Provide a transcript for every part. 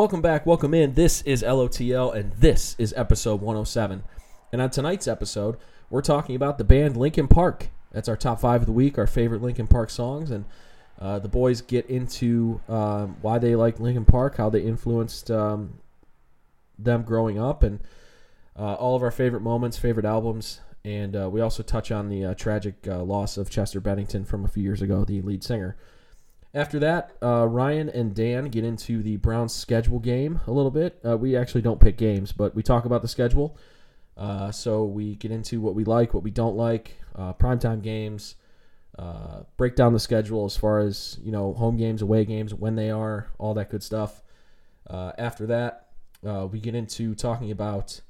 Welcome back, welcome in. This is LOTL, and this is episode 107. And on tonight's episode, we're talking about the band Linkin Park. That's our top five of the week, our favorite Linkin Park songs, and uh, the boys get into um, why they like Linkin Park, how they influenced um, them growing up, and uh, all of our favorite moments, favorite albums, and uh, we also touch on the uh, tragic uh, loss of Chester Bennington from a few years ago, the lead singer. After that, uh, Ryan and Dan get into the Browns schedule game a little bit. Uh, we actually don't pick games, but we talk about the schedule. Uh, so we get into what we like, what we don't like, uh, primetime games, uh, break down the schedule as far as you know home games, away games, when they are, all that good stuff. Uh, after that, we get into talking about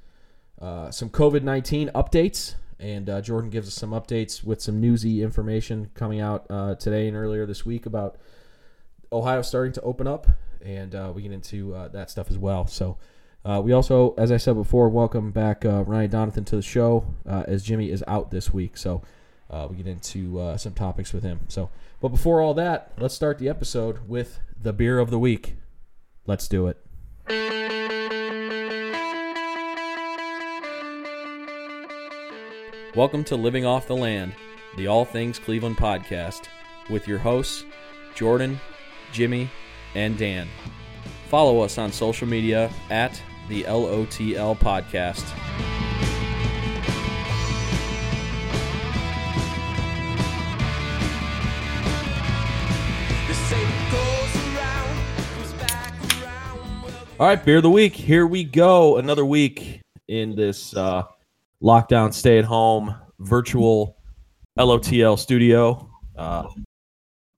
some COVID nineteen updates, and uh, Jordan gives us some updates with some newsy information coming out uh, today and earlier this week about Ohio starting to open up, and uh, we get into uh, that stuff as well. So. Uh, we also, as I said before, welcome back uh, Ryan Donathan to the show as Jimmy is out this week. So we get into some topics with him. So, but before all that, let's start the episode with the beer of the week. Let's do it. Welcome to Living Off the Land, the All Things Cleveland podcast, with your hosts, Jordan, Jimmy, and Dan. Follow us on social media at the LOTL podcast. All right, beer of the week. Here we go. Another week in this uh, lockdown, stay at home, virtual LOTL studio. Uh,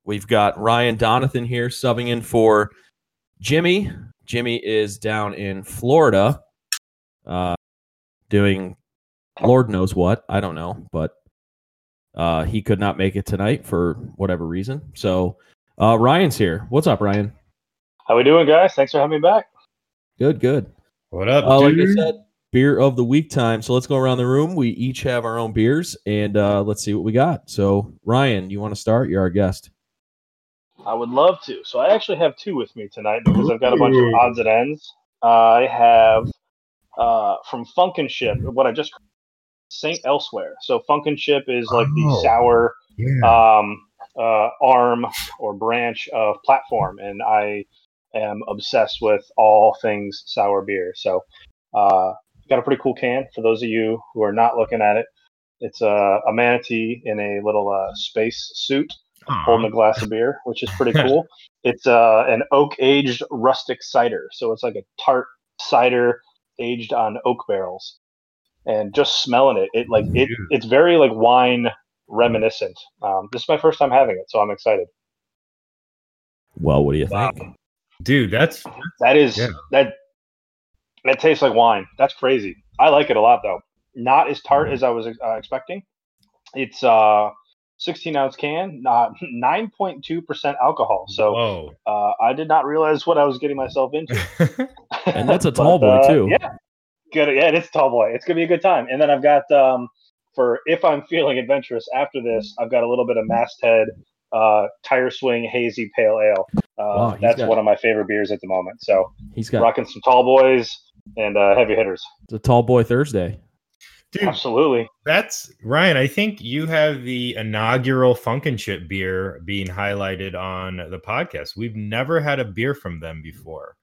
we've got Ryan Donathan here subbing in for Jimmy. Jimmy is down in Florida uh, doing Lord knows what. I don't know, but uh, he could not make it tonight for whatever reason. So uh, Ryan's here. What's up, Ryan? How we doing, guys? Thanks for having me back. Good, good. What up, Uh, like I dude? said, beer of the week time. So let's go around the room. We each have our own beers, and uh, let's see what we got. So Ryan, you want to start? You're our guest. I would love to. So I actually have two with me tonight because I've got a bunch of odds and ends. I have uh, from Funkin' Ship what I just Saint Elsewhere. So Funkin' Ship is like the Oh. sour yeah. um, uh, arm or branch of platform, and I am obsessed with all things sour beer. So, uh, got a pretty cool can for those of you who are not looking at it. It's a, a manatee in a little uh, space suit holding a glass of beer, which is pretty cool. it's uh, an oak aged rustic cider, so it's like a tart cider aged on oak barrels. And just smelling it, it like it, it's very like wine reminiscent. Um, this is my first time having it, so I'm excited. Well, what do you Wow. think? Dude, that's That is Yeah. that that tastes like wine. That's crazy. I like it a lot though. Not as tart as I was uh, expecting. It's uh 16 ounce can, not 9.2 percent alcohol. So uh, I did not realize what I was getting myself into. And that's a But, tall boy uh, too. Yeah, good. Yeah, it is a tall boy. It's gonna be a good time. And then I've got um, for if I'm feeling adventurous after this, I've got a little bit of Masthead uh, Tire Swing Hazy Pale Ale. Uh, Wow, that's got- one of my favorite beers at the moment. So He's got rocking some tall boys and uh, heavy hitters. it's a tall boy Thursday. Dude, Absolutely. that's Ryan. I think you have the inaugural Funkin' Ship beer being highlighted on the podcast. We've never had a beer from them before.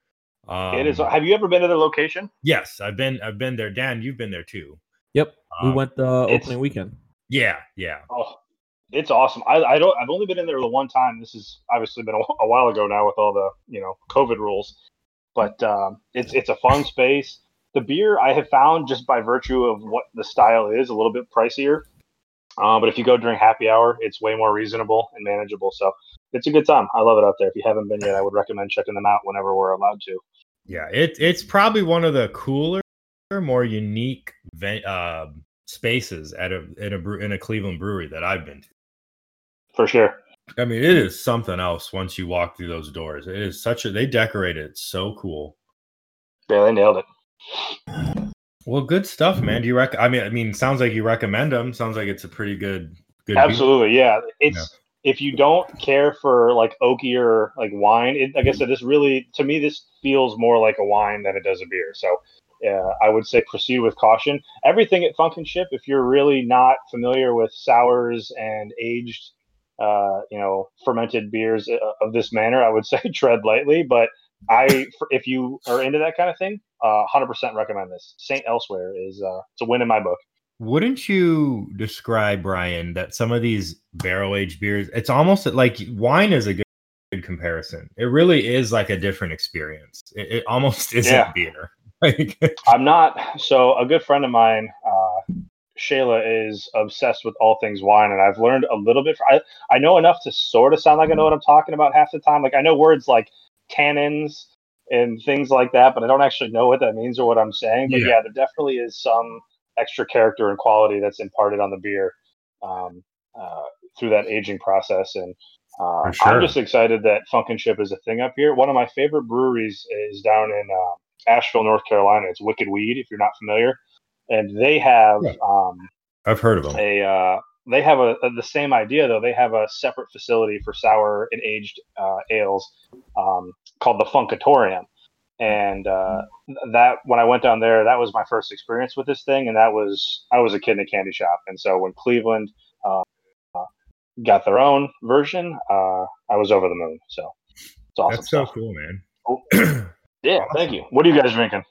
Um, it is. Have you ever been to their location? Yes, I've been. I've been there. Dan, you've been there too. Yep, we Um, went the opening weekend. Yeah, yeah. Oh, it's awesome. I, I don't. I've only been in there the one time. This has obviously been a, a while ago now with all the you know COVID rules, but um, it's it's a fun space. The beer I have found just by virtue of what the style is a little bit pricier, uh, but if you go during happy hour, it's way more reasonable and manageable. So it's a good time. I love it out there. If you haven't been yet, I would recommend checking them out whenever we're allowed to. Yeah, it, it's probably one of the cooler, more unique uh, spaces at a in a in a Cleveland brewery that I've been to. For sure. I mean, it is something else once you walk through those doors. It is such a they decorate it so cool. Yeah, they nailed it. Well, good stuff, man. Do you rec? I mean, I mean, sounds like you recommend them. Sounds like it's a pretty good, good. beer. Absolutely, yeah. It's Yeah. if you don't care for like oakier like wine, it, like I said, this really to me this feels more like a wine than it does a beer. So uh, I would say proceed with caution. Everything at Funkin' Ship, if you're really not familiar with sours and aged, uh, you know, fermented beers uh, of this manner, I would say tread lightly. But I, if you are into that kind of thing, uh, 100% recommend this. Saint Elsewhere is uh, it's a win in my book. Wouldn't you describe Brian that some of these barrel aged beers? It's almost like wine is a good, good comparison. It really is like a different experience. It, it almost isn't Yeah. beer. Like, I'm not. So a good friend of mine, uh, Shayla, is obsessed with all things wine, and I've learned a little bit. I I know enough to sort of sound like I know what I'm talking about half the time. Like I know words like tannins and things like that, but I don't actually know what that means or what I'm saying. But Yeah. yeah, there definitely is some extra character and quality that's imparted on the beer um, uh, through that aging process. And uh, sure. I'm just excited that Funkin' Ship is a thing up here. One of my favorite breweries is down in uh, Asheville, North Carolina. It's Wicked Weed, if you're not familiar, and they have Yeah. um, I've heard of them. a uh, they have a, a- the same idea though. They have a separate facility for sour and aged uh, ales um, called the Funkatorium, and uh, that when I went down there, that was my first experience with this thing, and that was I was a kid in a candy shop, and so when Cleveland uh, uh, got their own version, uh, I was over the moon. So it's awesome That's so stuff. cool, man. Oh. Yeah, thank you. What are you guys drinking?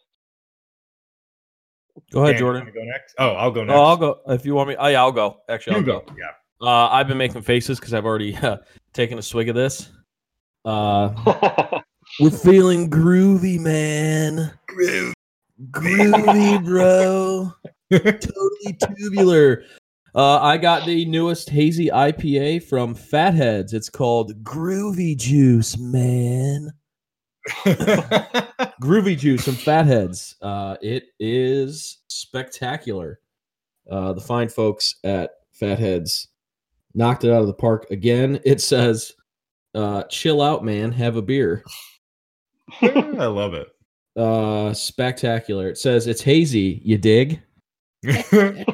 Go ahead, Dan, Jordan. Go next. Oh, I'll go next. Oh, I'll go if you want me. Oh, yeah, I'll go. Actually, I'll You go. go. Yeah. Uh, I've been making faces because I've already uh, taken a swig of this. Uh, we're feeling groovy, man. Groovy, bro. totally tubular. Uh, I got the newest hazy IPA from Fatheads. It's called Groovy Juice, man. Groovy Juice from Fatheads. Uh, it is spectacular. Uh, the fine folks at Fatheads knocked it out of the park again. It says, uh, "Chill out, man. Have a beer." I love it. Uh, spectacular. It says it's hazy. You dig?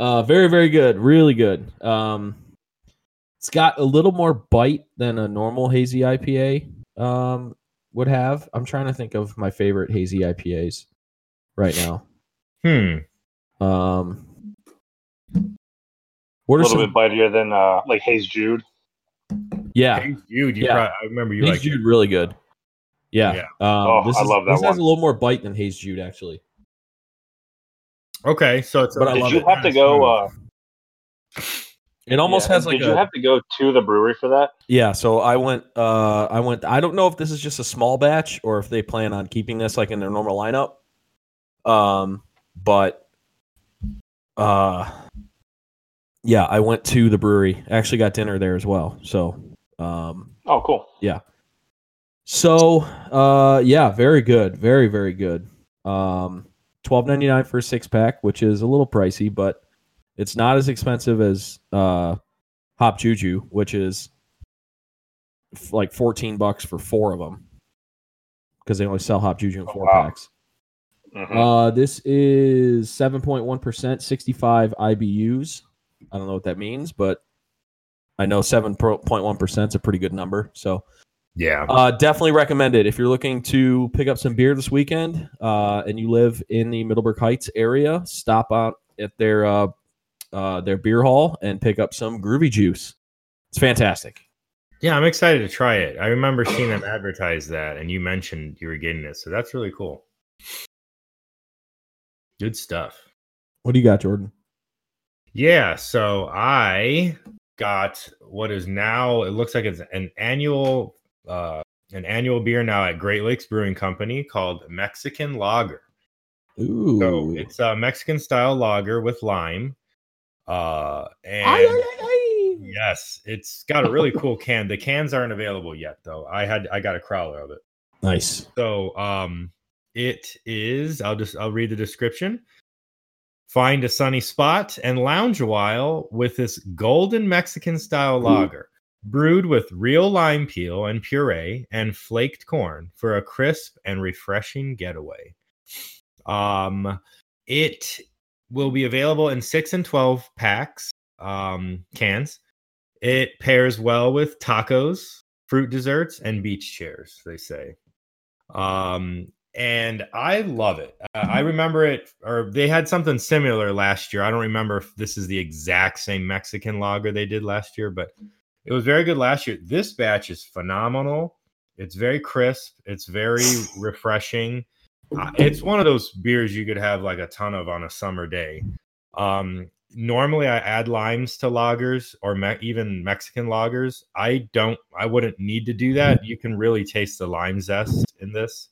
Uh, very, very good. Really good. Um, it's got a little more bite than a normal hazy IPA um, would have. I'm trying to think of my favorite hazy IPAs right now. hmm. Um, a what are little some? bit bitier than uh, like Hayes Jude. yeah, Hey, Jude, you Yeah. probably, I remember you Haze like Jude really good. Yeah. Yeah. Um, Oh, this I is- love that This has a little more bite than Haze Jude actually. Okay, so it's But I Did love you it. have to go? Uh, It almost yeah, has like Did a you have to go to the brewery for that? Yeah, so I went uh I went I don't know if this is just a small batch or if they plan on keeping this like in their normal lineup. Um but uh yeah, I went to the brewery. I actually got dinner there as well. So um Oh, cool. Yeah. So uh yeah, very good. Very very good. Um 12.99 for a six pack, which is a little pricey, but it's not as expensive as uh Hop Juju, which is f- like 14 bucks for four of them because they only sell Hop Juju in Oh, four wow. packs. Mhm. Uh, this is 7.1%, 65 IBUs. I don't know what that means, but I know 7.1% is a pretty good number. So, yeah. uh, definitely recommend it if you're looking to pick up some beer this weekend uh, and you live in the Middleburg Heights area. Stop out at their uh, uh, their beer hall and pick up some Groovy Juice. It's fantastic. Yeah, I'm excited to try it. I remember seeing them advertise that, and you mentioned you were getting it, so that's really cool. Good stuff. What do you got, Jordan? Yeah, so I got what is now it looks like it's an annual uh an annual beer now at Great Lakes Brewing Company called Mexican Lager. Ooh, So it's a Mexican style lager with lime. Uh and Ay, ay, ay, ay. yes, it's got a really cool can. The cans aren't available yet though. I had I got a crowler of it. nice. So um it is I'll just I'll read the description. Find a sunny spot and lounge a while with this golden Mexican style lager, brewed with real lime peel and puree and flaked corn for a crisp and refreshing getaway. Um it will be available in 6 and 12 packs um cans. It pairs well with tacos, fruit desserts, and beach chairs. They say, um, and I love it. Uh, I remember it, or they had something similar last year. I don't remember if this is the exact same Mexican lager they did last year, but it was very good last year. This batch is phenomenal. It's very crisp. It's very refreshing. Uh, it's one of those beers you could have like a ton of on a summer day. Um, normally, I add limes to lagers or me- even Mexican lagers. I don't. I wouldn't need to do that. You can really taste the lime zest in this.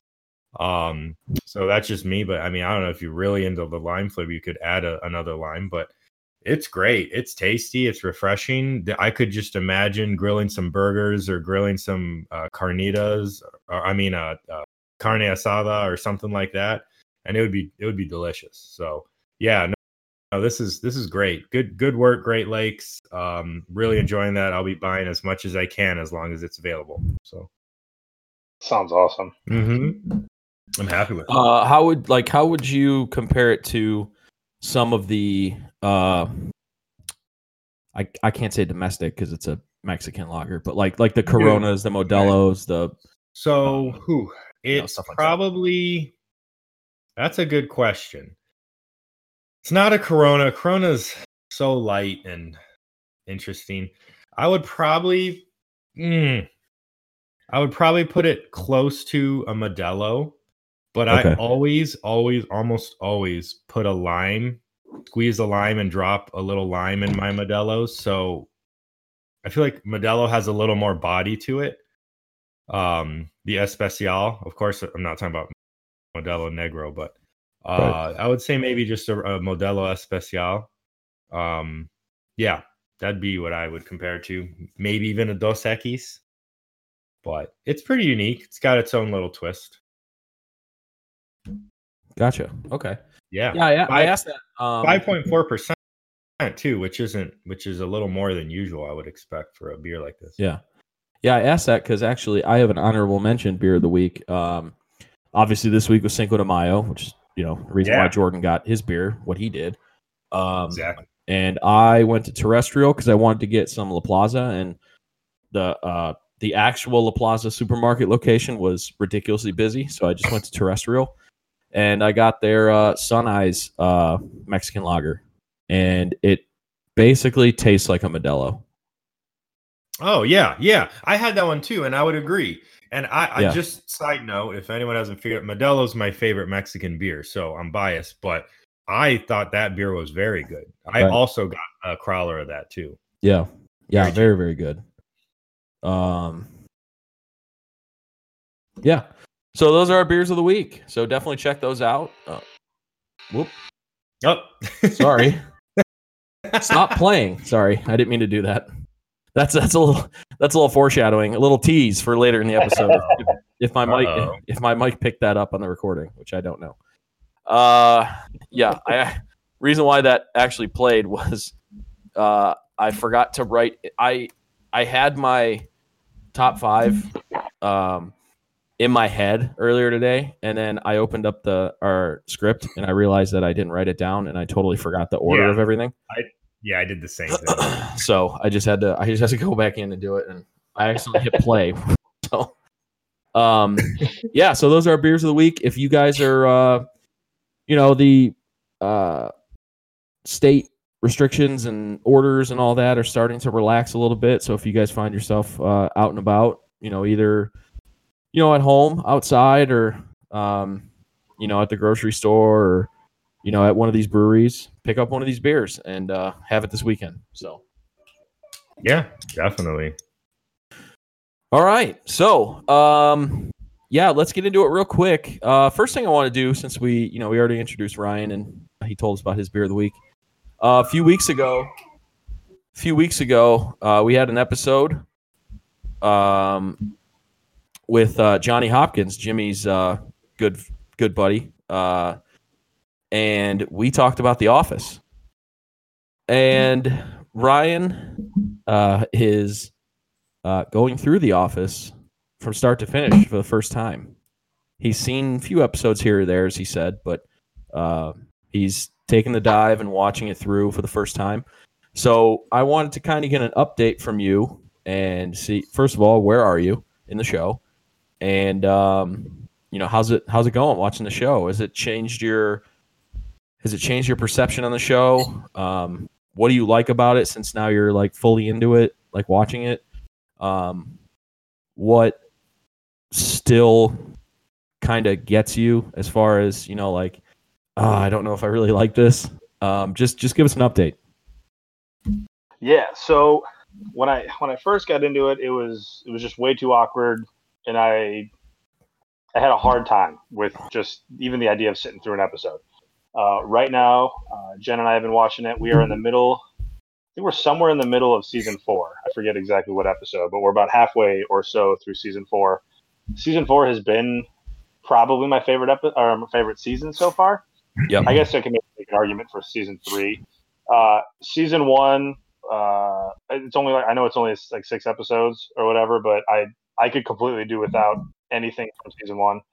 Um, so that's just me. But I mean, I don't know if you're really into the lime flavor, you could add a, another lime. But it's great. It's tasty. It's refreshing. I could just imagine grilling some burgers or grilling some uh, carnitas, or I mean, uh, uh, carne asada or something like that, and it would be it would be delicious. So yeah, no, no, this is this is great. Good good work, Great Lakes. Um, really enjoying that. I'll be buying as much as I can as long as it's available. So Sounds awesome. mm-hmm. I'm happy with it. Uh, how would like how would you compare it to some of the uh, I I can't say domestic because it's a Mexican lager, but like like the Coronas, the Modelos, the So who you know, like that. probably that's a good question. It's not a Corona. Corona's so light and interesting. I would probably mm, I would probably put it close to a Modelo, but Okay. I always, always, almost always put a lime, squeeze a lime and drop a little lime in my Modelos. So I feel like Modelo has a little more body to it. Um, the Especial, of course, I'm not talking about Modelo Negro, but uh, I would say maybe just a, a Modelo Especial. Um, yeah, that'd be what I would compare to. Maybe even a Dos Equis, but it's pretty unique. It's got its own little twist. gotcha. Okay. Yeah, Yeah, I, I asked that. Um, five point four percent too, which isn't which is a little more than usual. I would expect for a beer like this. Yeah. Yeah, I asked that because actually I have an honorable mention beer of the week. Um, obviously, this week was Cinco de Mayo, which is, you know, the reason why Jordan got his beer, what he did. Um, Exactly. And I went to Terrestrial because I wanted to get some La Plaza, and the uh, the actual La Plaza supermarket location was ridiculously busy. So I just went to Terrestrial, and I got their uh, Sun Eyes uh, Mexican lager, and it basically tastes like a Modelo. Oh yeah, yeah. I had that one too, and I would agree. And I, Yeah. I just side note, if anyone hasn't figured, Modelo's my favorite Mexican beer, so I'm biased, but I thought that beer was very good. I Right. also got a crowler of that too. Yeah. Yeah, Very very, very good. Um Yeah. So those are our beers of the week. So definitely check those out. Uh, whoop. Oh, Sorry. Stop playing. Sorry. I didn't mean to do that. That's that's a little that's a little foreshadowing, a little tease for later in the episode. if, if my Uh-oh. mic if my mic picked that up on the recording, which I don't know. Uh yeah, I reason why that actually played was uh I forgot to write I I had my top 5 um in my head earlier today and then I opened up the our script and I realized that I didn't write it down and I totally forgot the order Yeah. of everything. Yeah, I did the same thing. so I just had to I just had to go back in and do it and I actually hit play. so um yeah, so those are our beers of the week. If you guys are uh you know the uh state restrictions and orders and all that are starting to relax a little bit. So if you guys find yourself uh out and about, you know, either you know at home, outside or um you know at the grocery store or you know at one of these breweries, pick up one of these beers and uh have it this weekend. So yeah, definitely. All right. So, um, yeah, let's get into it real quick. Uh, first thing I want to do, since we, you know, we already introduced Ryan and he told us about his beer of the week. Uh, a few weeks ago, a few weeks ago, uh, we had an episode, um, with uh, Johnny Hopkins, Jimmy's uh, good good buddy, uh, and we talked about The Office. And Ryan uh, is uh, going through The Office from start to finish for the first time. He's seen a few episodes here or there, as he said, but uh, he's taking the dive and watching it through for the first time. So I wanted to kind of get an update from you and see. First of all, where are you in the show? And um, you know, how's it how's it going watching the show? Has it changed your has it changed your perception on the show? Um, what do you like about it since now you're like fully into it, like watching it? Um, what still kind of gets you as far as you know, like, oh, I don't know if I really like this. Um, just just give us an update. Yeah. So when I when I first got into it, it was it was just way too awkward, and I I had a hard time with just even the idea of sitting through an episode. Uh, right now, uh, Jen and I have been watching it. We are in the middle. I think we're somewhere in the middle of season four. I forget exactly what episode, but we're about halfway or so through season four. Season four has been probably my favorite episode or my favorite season so far. Yep. I guess I can make an argument for season three. Uh, season one, uh, it's only like I know it's only like six episodes or whatever, but I I could completely do without anything from season one.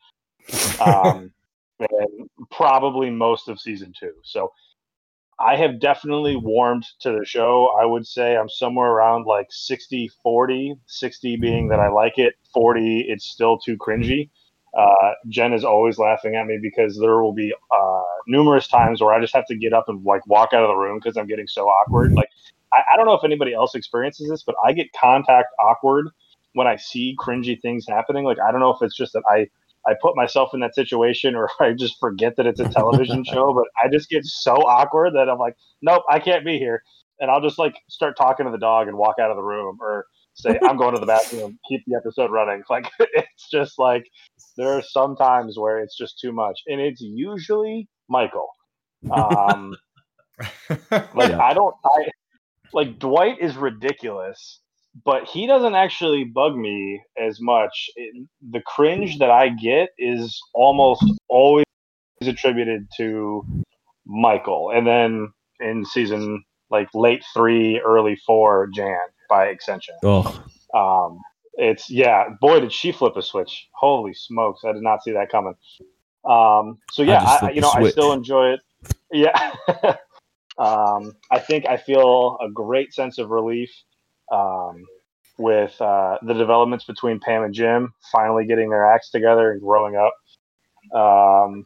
Um, and probably most of season two. So I have definitely warmed to the show. I would say I'm somewhere around like 60 40, 60 being that I like it, 40 it's still too cringy. Uh, Jen is always laughing at me because there will be uh, numerous times where I just have to get up and like walk out of the room because I'm getting so awkward. Like, I, I don't know if anybody else experiences this, but I get contact awkward when I see cringy things happening. Like, I don't know if it's just that I I put myself in that situation or I just forget that it's a television show, but I just get so awkward that I'm like, nope, I can't be here. And I'll just like start talking to the dog and walk out of the room or say, I'm going to the bathroom, keep the episode running. Like, it's just like, there are some times where it's just too much. And it's usually Michael. Um, like, Yeah. I don't, I, like, Dwight is ridiculous but he doesn't actually bug me as much. It, the cringe that I get is almost always attributed to Michael, and then in season like late three, early four, Jan by extension. Oh, Um, it's yeah, boy, did she flip a switch! Holy smokes, I did not see that coming. Um, so yeah, just I, you know, I still enjoy it. Yeah, um, I think I feel a great sense of relief um, with uh, the developments between Pam and Jim finally getting their acts together and growing up. Um,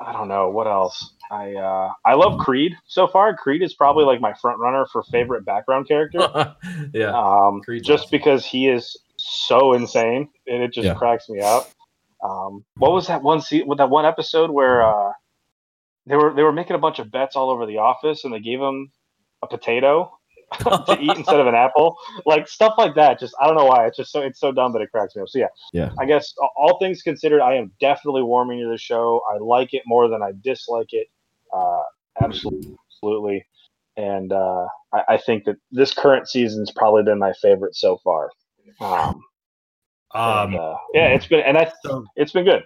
I don't know what else. I uh, I love Creed so far. Creed is probably like my front runner for favorite background character. yeah. Um, just awesome. because he is so insane and it just Yeah. cracks me up. Um, what was that one se- with that one episode where uh, they were they were making a bunch of bets all over the office and they gave him a potato to eat instead of an apple, like stuff like that. Just I don't know why it's just so it's so dumb, but it cracks me up. So yeah, Yeah. I guess all things considered, I am definitely warming to the show. I like it more than I dislike it. Uh, absolutely, and uh, I, I think that this current season's probably been my favorite so far. Um, Um, and, uh, yeah, it's been and I so it's been good.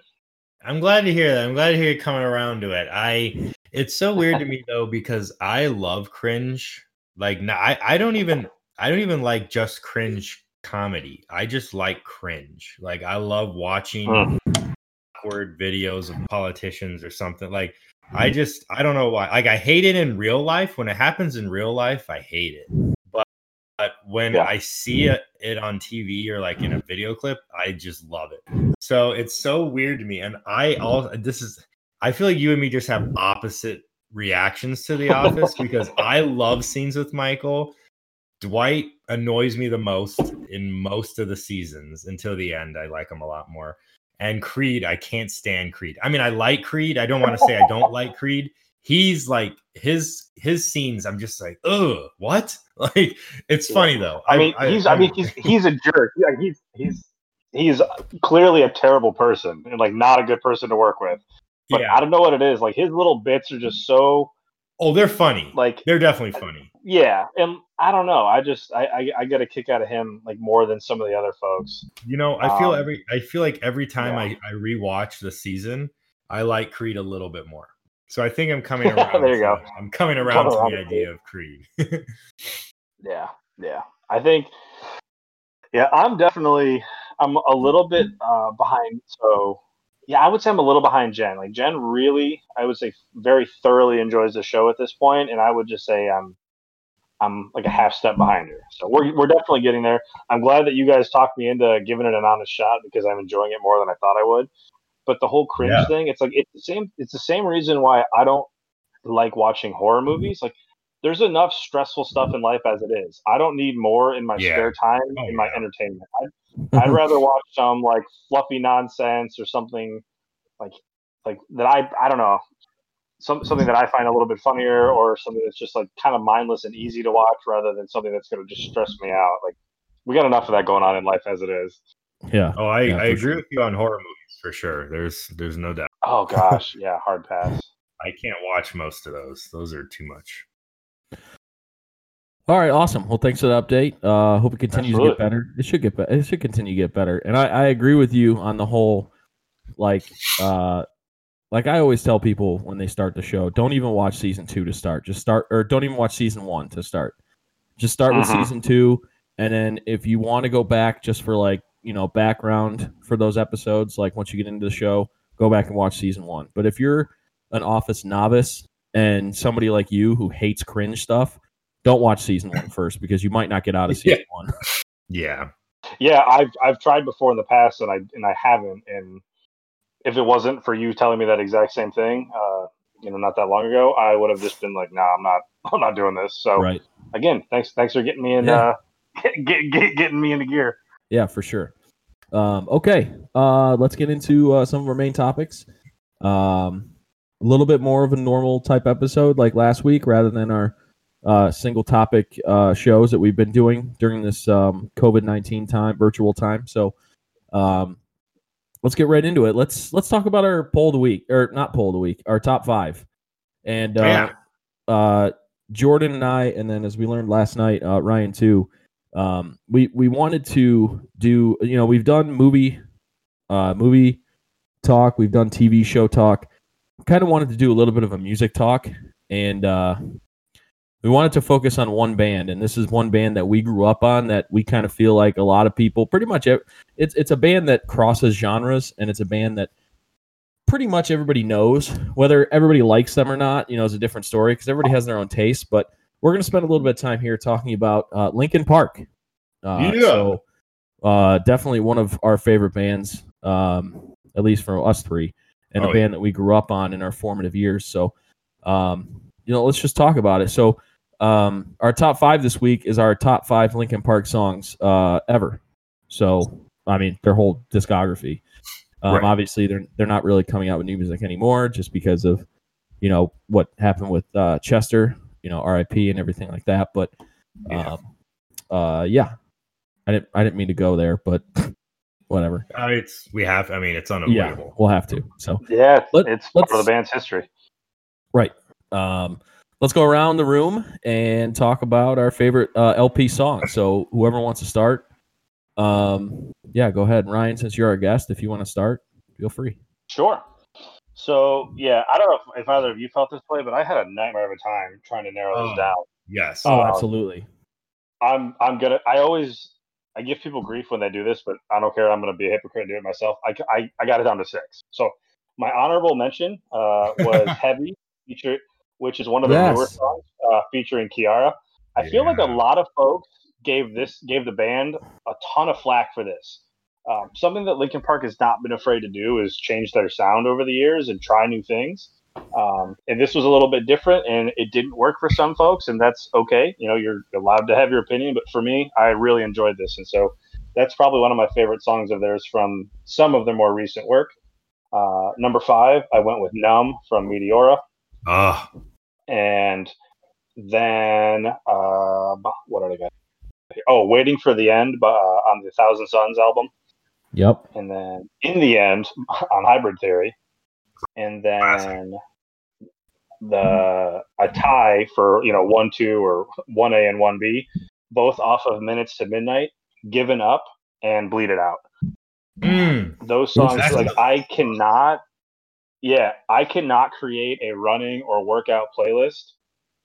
I'm glad to hear that. I'm glad to hear you coming around to it. I it's so weird to me though because I love cringe. Like no, I I don't even I don't even like just cringe comedy. I just like cringe. Like I love watching Mm. awkward videos of politicians or something. Like I just I don't know why. Like I hate it in real life. When it happens in real life, I hate it. But but when Yeah. I see it, it on TV or like in a video clip, I just love it. So it's so weird to me. And I all this is I feel like you and me just have opposite reactions to The Office because I love scenes with Michael. Dwight annoys me the most in most of the seasons until the end. I like him a lot more. And Creed, I can't stand Creed. I mean, I like Creed. I don't want to say I don't like Creed. He's like his his scenes. I'm just like, oh, what? Like, it's funny though. I mean, he's I mean he's he's a jerk. Yeah, he's he's he's clearly a terrible person and like not a good person to work with. But yeah. I don't know what it is. Like his little bits are just so Oh, they're funny. like They're definitely funny. yeah, and I don't know. I just I I, I get a kick out of him like more than some of the other folks. You know, I feel Um, every I feel like every time yeah. I I rewatch the season, I like Creed a little bit more. So I think I'm coming around. There you go. I'm coming around Coming to around the idea of Creed. Yeah, yeah. I think yeah, I'm definitely I'm a little bit uh, behind. So yeah, I would say I'm a little behind Jen. Like Jen really, I would say, very thoroughly enjoys the show at this point, and I would just say I'm I'm like a half step behind her. So we're we're definitely getting there. I'm glad that you guys talked me into giving it an honest shot because I'm enjoying it more than I thought I would. But the whole cringe Yeah. thing, it's like it's the same. It's the same reason why I don't like watching horror movies. Like there's enough stressful stuff in life as it is. I don't need more in my Yeah. spare time Oh, in my yeah. entertainment. I'd, mm-hmm. I'd rather watch some like fluffy nonsense or something like like that. I I don't know. Some, something that I find a little bit funnier, or something that's just like kind of mindless and easy to watch, rather than something that's going to just stress me out. Like we got enough of that going on in life as it is. Yeah. Oh, I, Yeah, I agree sure. with you on horror movies for sure. There's there's no doubt. Oh gosh, yeah, hard pass. I can't watch most of those. Those are too much. All right, awesome. Well, thanks for the update. Uh, hope it continues to get better. It should get better. It should continue to get better. And I, I agree with you on the whole, like, uh, like I always tell people when they start the show, don't even watch season two to start. Just start, or don't even watch season one to start. Just start with Mhm. season two, and then if you want to go back just for like you know background for those episodes, like once you get into the show, go back and watch season one. But if you're an Office novice and somebody like you who hates cringe stuff, don't watch season one first because you might not get out of Yeah. season one. Yeah. Yeah, I've I've tried before in the past, and I and I haven't. And if it wasn't for you telling me that exact same thing, uh, you know, not that long ago, I would have just been like, "Nah, I'm not. I'm not doing this." So Right. again, thanks thanks for getting me in. Yeah. Uh, get, get, get, getting me into gear. Yeah, for sure. Um, okay, uh, let's get into uh, some of our main topics. Um, a little bit more of a normal type episode like last week, rather than our uh, single topic uh, shows that we've been doing during this um, COVID nineteen time, virtual time. So, um, let's get right into it. Let's let's talk about our poll of the week, or not poll of the week, our top five. And uh, Yeah. uh, Jordan and I, and then as we learned last night, uh, Ryan too. Um, we we wanted to do, you know, we've done movie, uh, movie talk, we've done TV show talk. Kind of wanted to do a little bit of a music talk, and uh, we wanted to focus on one band, and this is one band that we grew up on that we kind of feel like a lot of people, pretty much, it's it's a band that crosses genres, and it's a band that pretty much everybody knows. Whether everybody likes them or not, you know, is a different story because everybody has their own taste. But we're going to spend a little bit of time here talking about uh, Linkin Park. Uh, Yeah. So, uh, definitely one of our favorite bands, um, at least for us three, and Oh, a band that we grew up on in our formative years. So, um, you know, let's just talk about it. So, um, our top five this week is our top five Linkin Park songs uh, ever. So, I mean, their whole discography. Um, Right. Obviously, they're they're not really coming out with new music anymore, just because of you know what happened with uh, Chester, you know, R.I.P. and everything like that. But Yeah. um, uh, yeah, I didn't I didn't mean to go there, but whatever. Uh, it's we have. I mean, it's Yeah, unavoidable. we'll have to. So Yeah, Let- it's part of the band's history. Right. Um, let's go around the room and talk about our favorite uh, LP song. So whoever wants to start, um, yeah, go ahead, Ryan. Since you're our guest, if you want to start, feel free. Sure. So yeah, I don't know if, if either of you felt this way, but I had a nightmare of a time trying to narrow Oh. this down. Yes. Oh, Um, absolutely. I'm I'm gonna. I always I give people grief when they do this, but I don't care. I'm gonna be a hypocrite and do it myself. I, I, I got it down to six. So my honorable mention uh, was Heavy, feature, which is one of the Yes. newer songs uh, featuring Kiiara. I feel like a lot of folks gave this gave the band a ton of flack for this. Um, something that Linkin Park has not been afraid to do is change their sound over the years and try new things. Um, and this was a little bit different, and it didn't work for some folks, and that's okay. You know, you're allowed to have your opinion, but for me, I really enjoyed this, and so that's probably one of my favorite songs of theirs from some of their more recent work. Uh, number five, I went with "Numb" from Meteora, Oh, and then um, what did I get? Oh, "Waiting for the End" by, uh, on the Thousand Suns album Yep. and then in the end on hybrid theory and then the a tie for you know one two or one a and one b both off of minutes to midnight given up and bleed it out Mm. those songs Exactly. like i cannot yeah i cannot create a running or workout playlist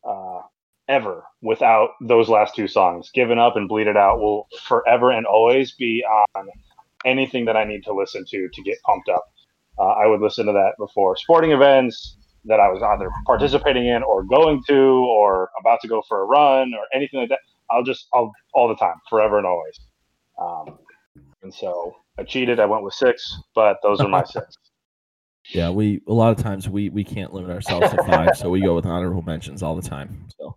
uh, ever without those last two songs given up and bleed it out will forever and always be on anything that i need to listen to to get pumped up uh, i would listen to that before sporting events that I was either participating in or going to or about to go for a run or anything like that. I'll just I'll all the time, forever and always. Um, and so I cheated. I went with six, but those are my six. Yeah, we a lot of times we we can't limit ourselves to five, so we go with honorable mentions all the time. So,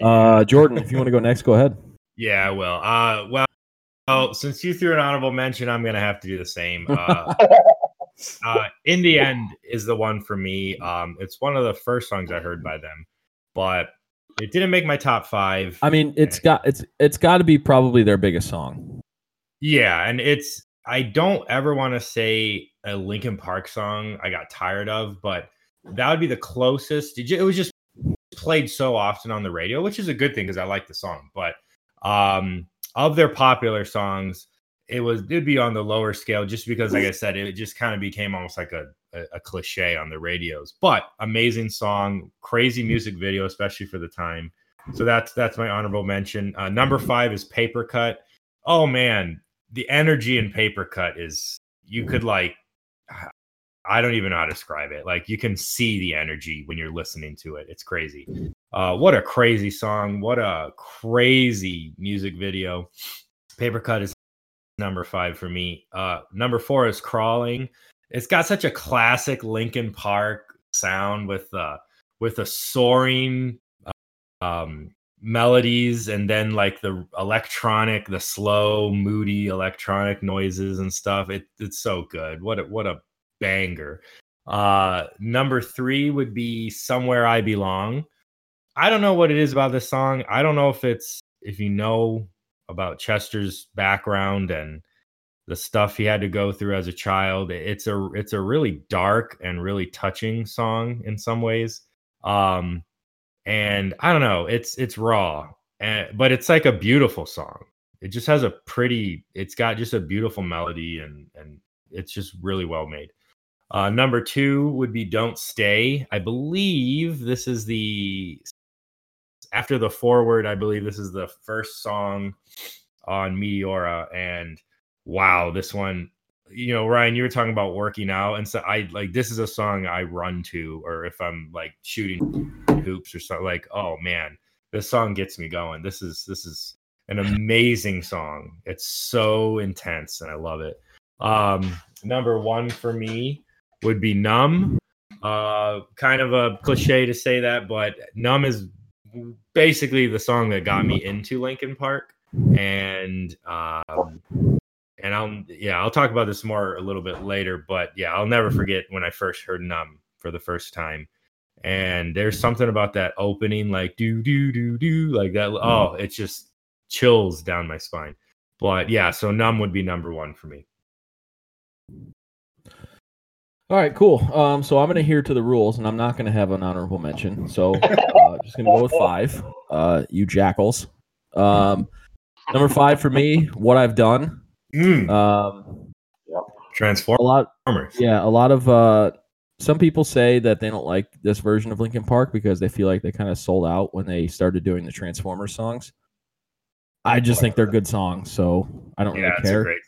uh, Jordan, if you want to go next, go ahead. Yeah, I will. Uh, well, well, since you threw an honorable mention, I'm gonna have to do the same. Uh, uh, in the end is the one for me. Um, it's one of the first songs I heard by them, but it didn't make my top five. I mean, it's got it's it's got to be probably their biggest song. Yeah, and it's I don't ever want to say a Linkin Park song I got tired of, but that would be the closest. It was just played so often on the radio, which is a good thing because I like the song. But um, of their popular songs, it was it'd be on the lower scale just because, like I said, it just kind of became almost like a, a, a cliche on the radios. But amazing song, crazy music video, especially for the time. So that's that's my honorable mention. Uh, number five is Paper Cut. Oh man, the energy in Paper Cut is you could like I don't even know how to describe it. Like you can see the energy when you're listening to it. It's crazy. Uh, what a crazy song. What a crazy music video. Paper Cut is number five for me. Uh, number four is Crawling. It's got such a classic Linkin Park sound with uh with a soaring um melodies and then like the electronic the slow moody electronic noises and stuff. It, it's so good. What a what a banger. Uh number three would be somewhere i belong. I don't know what it is about this song. I don't know if it's if you know about chester's background and the stuff he had to go through as a child it's a it's a really dark and really touching song in some ways um and I don't know, it's it's raw, and but it's like a beautiful song. It just has a pretty, it's got just a beautiful melody, and and it's just really well made. Uh, number two would be "Don't Stay." I believe this is the after the foreword. I believe this is the first song on Meteora, and wow, this one you know, Ryan, you were talking about working out, and so I like this is a song I run to, or if I'm like shooting hoops or something. Like, oh man, this song gets me going. This is this is an amazing song. It's so intense, and I love it. Um, number one for me would be "Numb." Uh, kind of a cliche to say that, but "Numb" is basically the song that got me into Linkin Park, and um, and I'll yeah I'll talk about this more a little bit later. But yeah, I'll never forget when I first heard "Numb" for the first time, and there's something about that opening, like do do do do, like that. Oh, it just chills down my spine. But yeah, so "Numb" would be number one for me. All right, cool. Um, so I'm going to adhere to the rules, and I'm not going to have an honorable mention. So uh, just going to go with five. Uh, you jackals. Um, number five for me, what I've done. Mm. Um, Transform. a lot, yeah, a lot of. Uh, some people say that they don't like this version of Linkin Park because they feel like they kind of sold out when they started doing the Transformers songs. I just think they're good songs, so I don't Yeah, really it's a care. great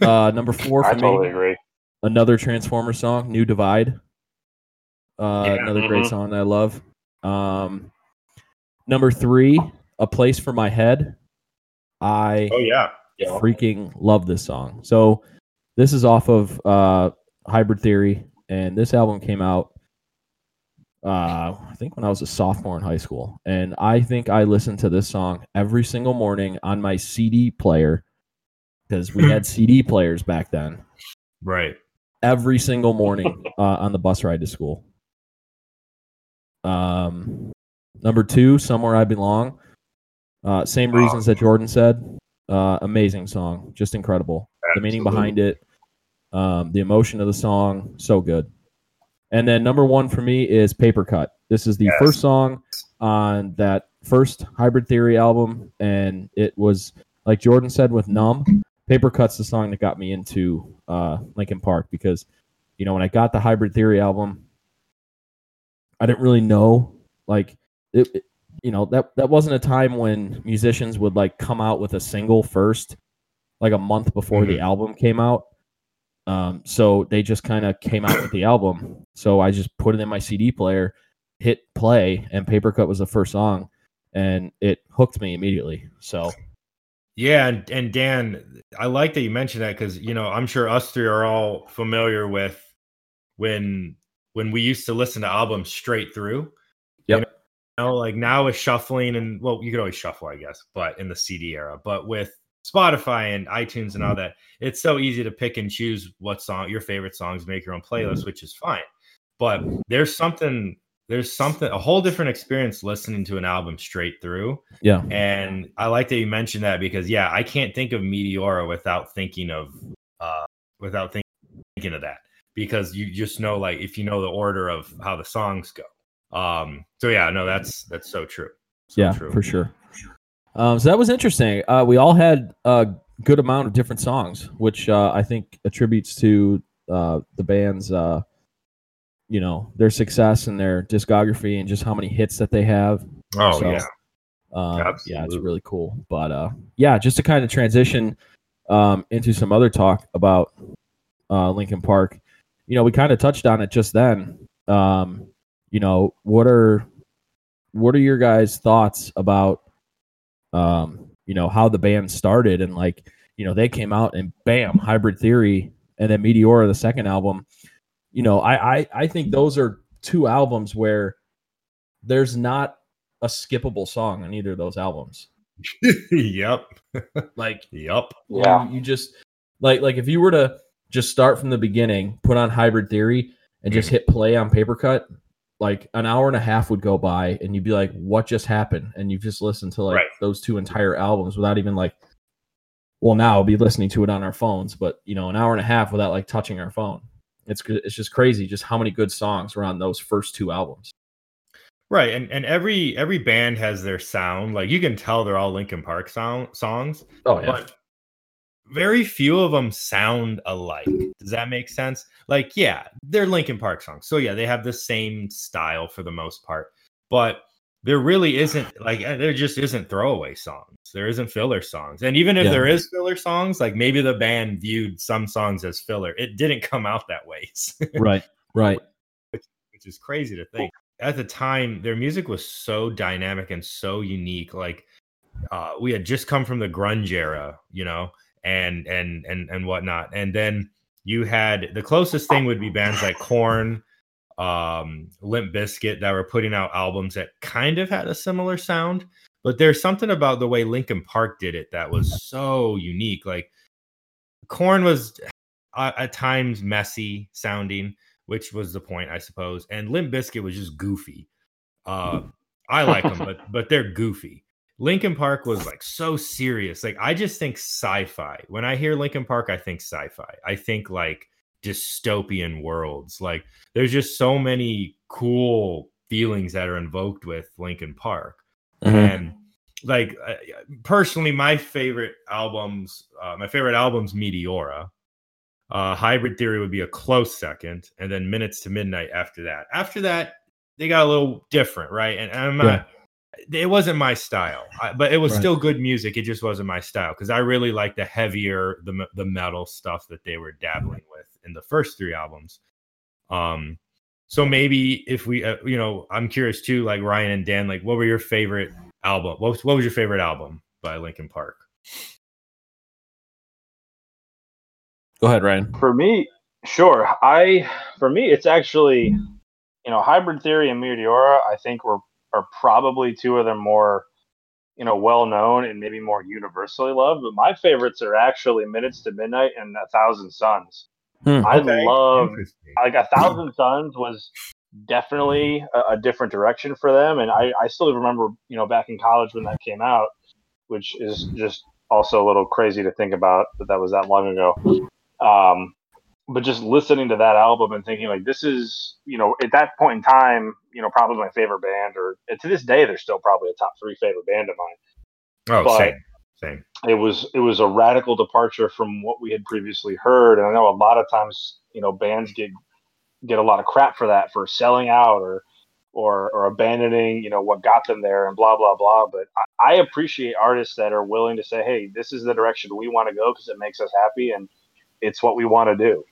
song. Uh, number four for I me, totally agree. Another Transformer song, New Divide. Uh, Yeah. another great Mhm. song that I love. Um, number three, A Place for My Head. I Oh yeah. Yeah. freaking love this song. So this is off of uh, Hybrid Theory, and this album came out, uh, I think when I was a sophomore in high school, and I think I listened to this song every single morning on my CD player because we had CD players back then Right. Every single morning uh, on the bus ride to school. Um, number two, "Somewhere I Belong." Uh, same reasons that Jordan said. Uh, amazing song, just incredible. The meaning behind it, um, the emotion of the song, so good. And then number one for me is "Paper Cut." This is the Yes. first song on that first Hybrid Theory album, and it was like Jordan said with "Numb." Paper Cut's the song that got me into uh, Linkin Park because, you know, when I got the Hybrid Theory album, I didn't really know, like, it, it- you know, that that wasn't a time when musicians would like come out with a single first, like a month before the album came out. Um, so they just kind of came out with the album. So I just put it in my CD player, hit play, and Paper Cut was the first song, and it hooked me immediately. So Yeah, and, and Dan, I like that you mentioned that because you know I'm sure us three are all familiar with when when we used to listen to albums straight through. Yep. You know, like now with shuffling and well, you could always shuffle, I guess, but in the CD era. But with Spotify and iTunes and all mm-hmm. that, it's so easy to pick and choose what song your favorite songs, make your own playlist, mm-hmm. which is fine. But there's something there's something a whole different experience listening to an album straight through. yeah, And I like that you mentioned that because yeah, I can't think of Meteora without thinking of uh without think- thinking of that because you just know like if you know the order of how the songs go. Um so yeah, no that's that's so true. So yeah, true. for sure. Um, so that was interesting. Uh, we all had a good amount of different songs, which uh, I think attributes to uh, the band's, uh, you know, their success and their discography and just how many hits that they have. Oh So, yeah. Um, yeah, it's really cool. But uh, yeah, just to kind of transition um, into some other talk about uh, Linkin Park. You know, we kind of touched on it just then. Um, you know, what are what are your guys' thoughts about um, you know, how the band started and like, you know, they came out and bam, Hybrid Theory and then Meteora, the second album. You know, I I, I think those are two albums where there's not a skippable song on either of those albums. yep. Like Yep. Yeah. you, you just like like if you were to just start from the beginning, put on Hybrid Theory, and just mm. hit play on Papercut, like an hour and a half would go by, and you'd be like, "What just happened?" And you've just listened to like Right. those two entire albums without even like, well, now we'll be listening to it on our phones, but you know, an hour and a half without like touching our phone. It's it's just crazy, just how many good songs were on those first two albums. Right. And and every every band has their sound. Like you can tell they're all Linkin Park sound songs. Oh yeah. but very few of them sound alike. Does that make sense? Like, yeah, they're Linkin Park songs. So yeah, they have the same style for the most part. But there really isn't like uh, there just isn't throwaway songs. There isn't filler songs. And even if Yeah. there is filler songs, like maybe the band viewed some songs as filler. It didn't come out that way. right, right, which is crazy to think. At the time, their music was so dynamic and so unique. Like uh, we had just come from the grunge era, you know, and and and and whatnot. And then you had the closest thing would be bands like Korn, um, Limp Bizkit that were putting out albums that kind of had a similar sound. But there's something about the way Linkin Park did it that was so unique. Like Korn was uh, at times messy sounding, which was the point, I suppose. And Limp Bizkit was just goofy. Uh, I like them, but but they're goofy. Linkin Park was like so serious. Like I just think sci-fi. When I hear Linkin Park, I think sci-fi. I think like dystopian worlds. Like there's just so many cool feelings that are invoked with Linkin Park. Mhm. And like uh, personally, my favorite albums, uh, my favorite albums, Meteora. Uh, Hybrid Theory would be a close second, and then Minutes to Midnight after that. After that, they got a little different, right? And, and I'm not. It wasn't my style, I, but it was Right. still good music. It just wasn't my style because I really like the heavier, the the metal stuff that they were dabbling with in the first three albums. Um, so maybe if we, uh, you know, I'm curious too, like Ryan and Dan, like what were your favorite album? What was, what was your favorite album by Linkin Park? Go ahead, Ryan. For me, sure. I for me, it's actually, you know, Hybrid Theory and Meteora. I think were are probably two of the more, you know, well known and maybe more universally loved. But my favorites are actually Minutes to Midnight and A Thousand Suns. Hmm. I Okay, love like A Thousand Suns was definitely a, a different direction for them, and I I still remember you know back in college when that came out, which is just also a little crazy to think about that that was that long ago. Um, but just listening to that album and thinking like this is you know at that point in time you know probably my favorite band or and to this day they're still probably a top three favorite band of mine. Oh, but- same, same. it was it was a radical departure from what we had previously heard and i know a lot of times you know bands get get a lot of crap for that for selling out or or or abandoning you know what got them there and blah blah blah but i, I appreciate artists that are willing to say hey this is the direction we want to go because it makes us happy and it's what we want to do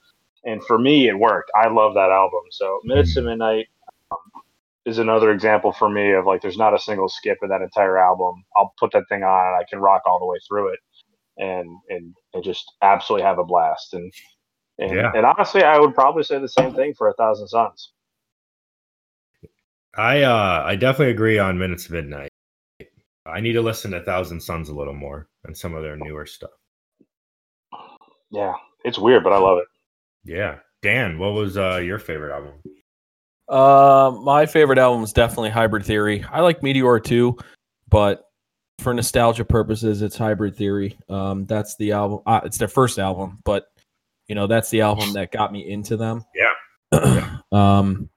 and for me, it worked. I love that album. So Minutes to Midnight um, is another example for me of like there's not a single skip in that entire album. I'll put that thing on and I can rock all the way through it, and and and just absolutely have a blast. And and, Yeah. and honestly, I would probably say the same thing for A Thousand Suns. I uh I definitely agree on Minutes of Midnight. I need to listen to Thousand Suns a little more and some of their newer stuff. Yeah, it's weird, but I love it. Yeah. Dan, what was uh your favorite album? Uh, my favorite album is definitely Hybrid Theory. I like Meteor too, but for nostalgia purposes, it's Hybrid Theory. Um, that's the album. Uh, it's their first album, but you know that's the album that got me into them. Yeah. um,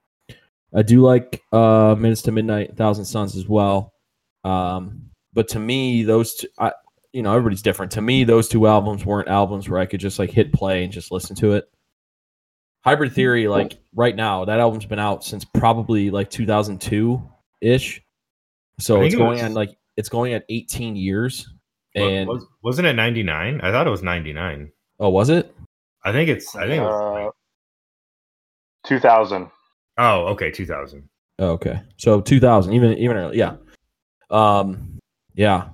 I do like uh, Minutes to Midnight, Thousand Suns as well. Um, but to me, those two, I, you know, everybody's different. To me, those two albums weren't albums where I could just like hit play and just listen to it. Hybrid Theory, like right now, that album's been out since probably like 2002 ish. So I think it's it going was- on like it's going at 18 years. And was, wasn't it 99? I thought it was 99. oh, was it? I think it's I think it was, Uh, 2000. Oh, okay, 2000. Oh, okay. So 2000, even even early, yeah. Um, yeah.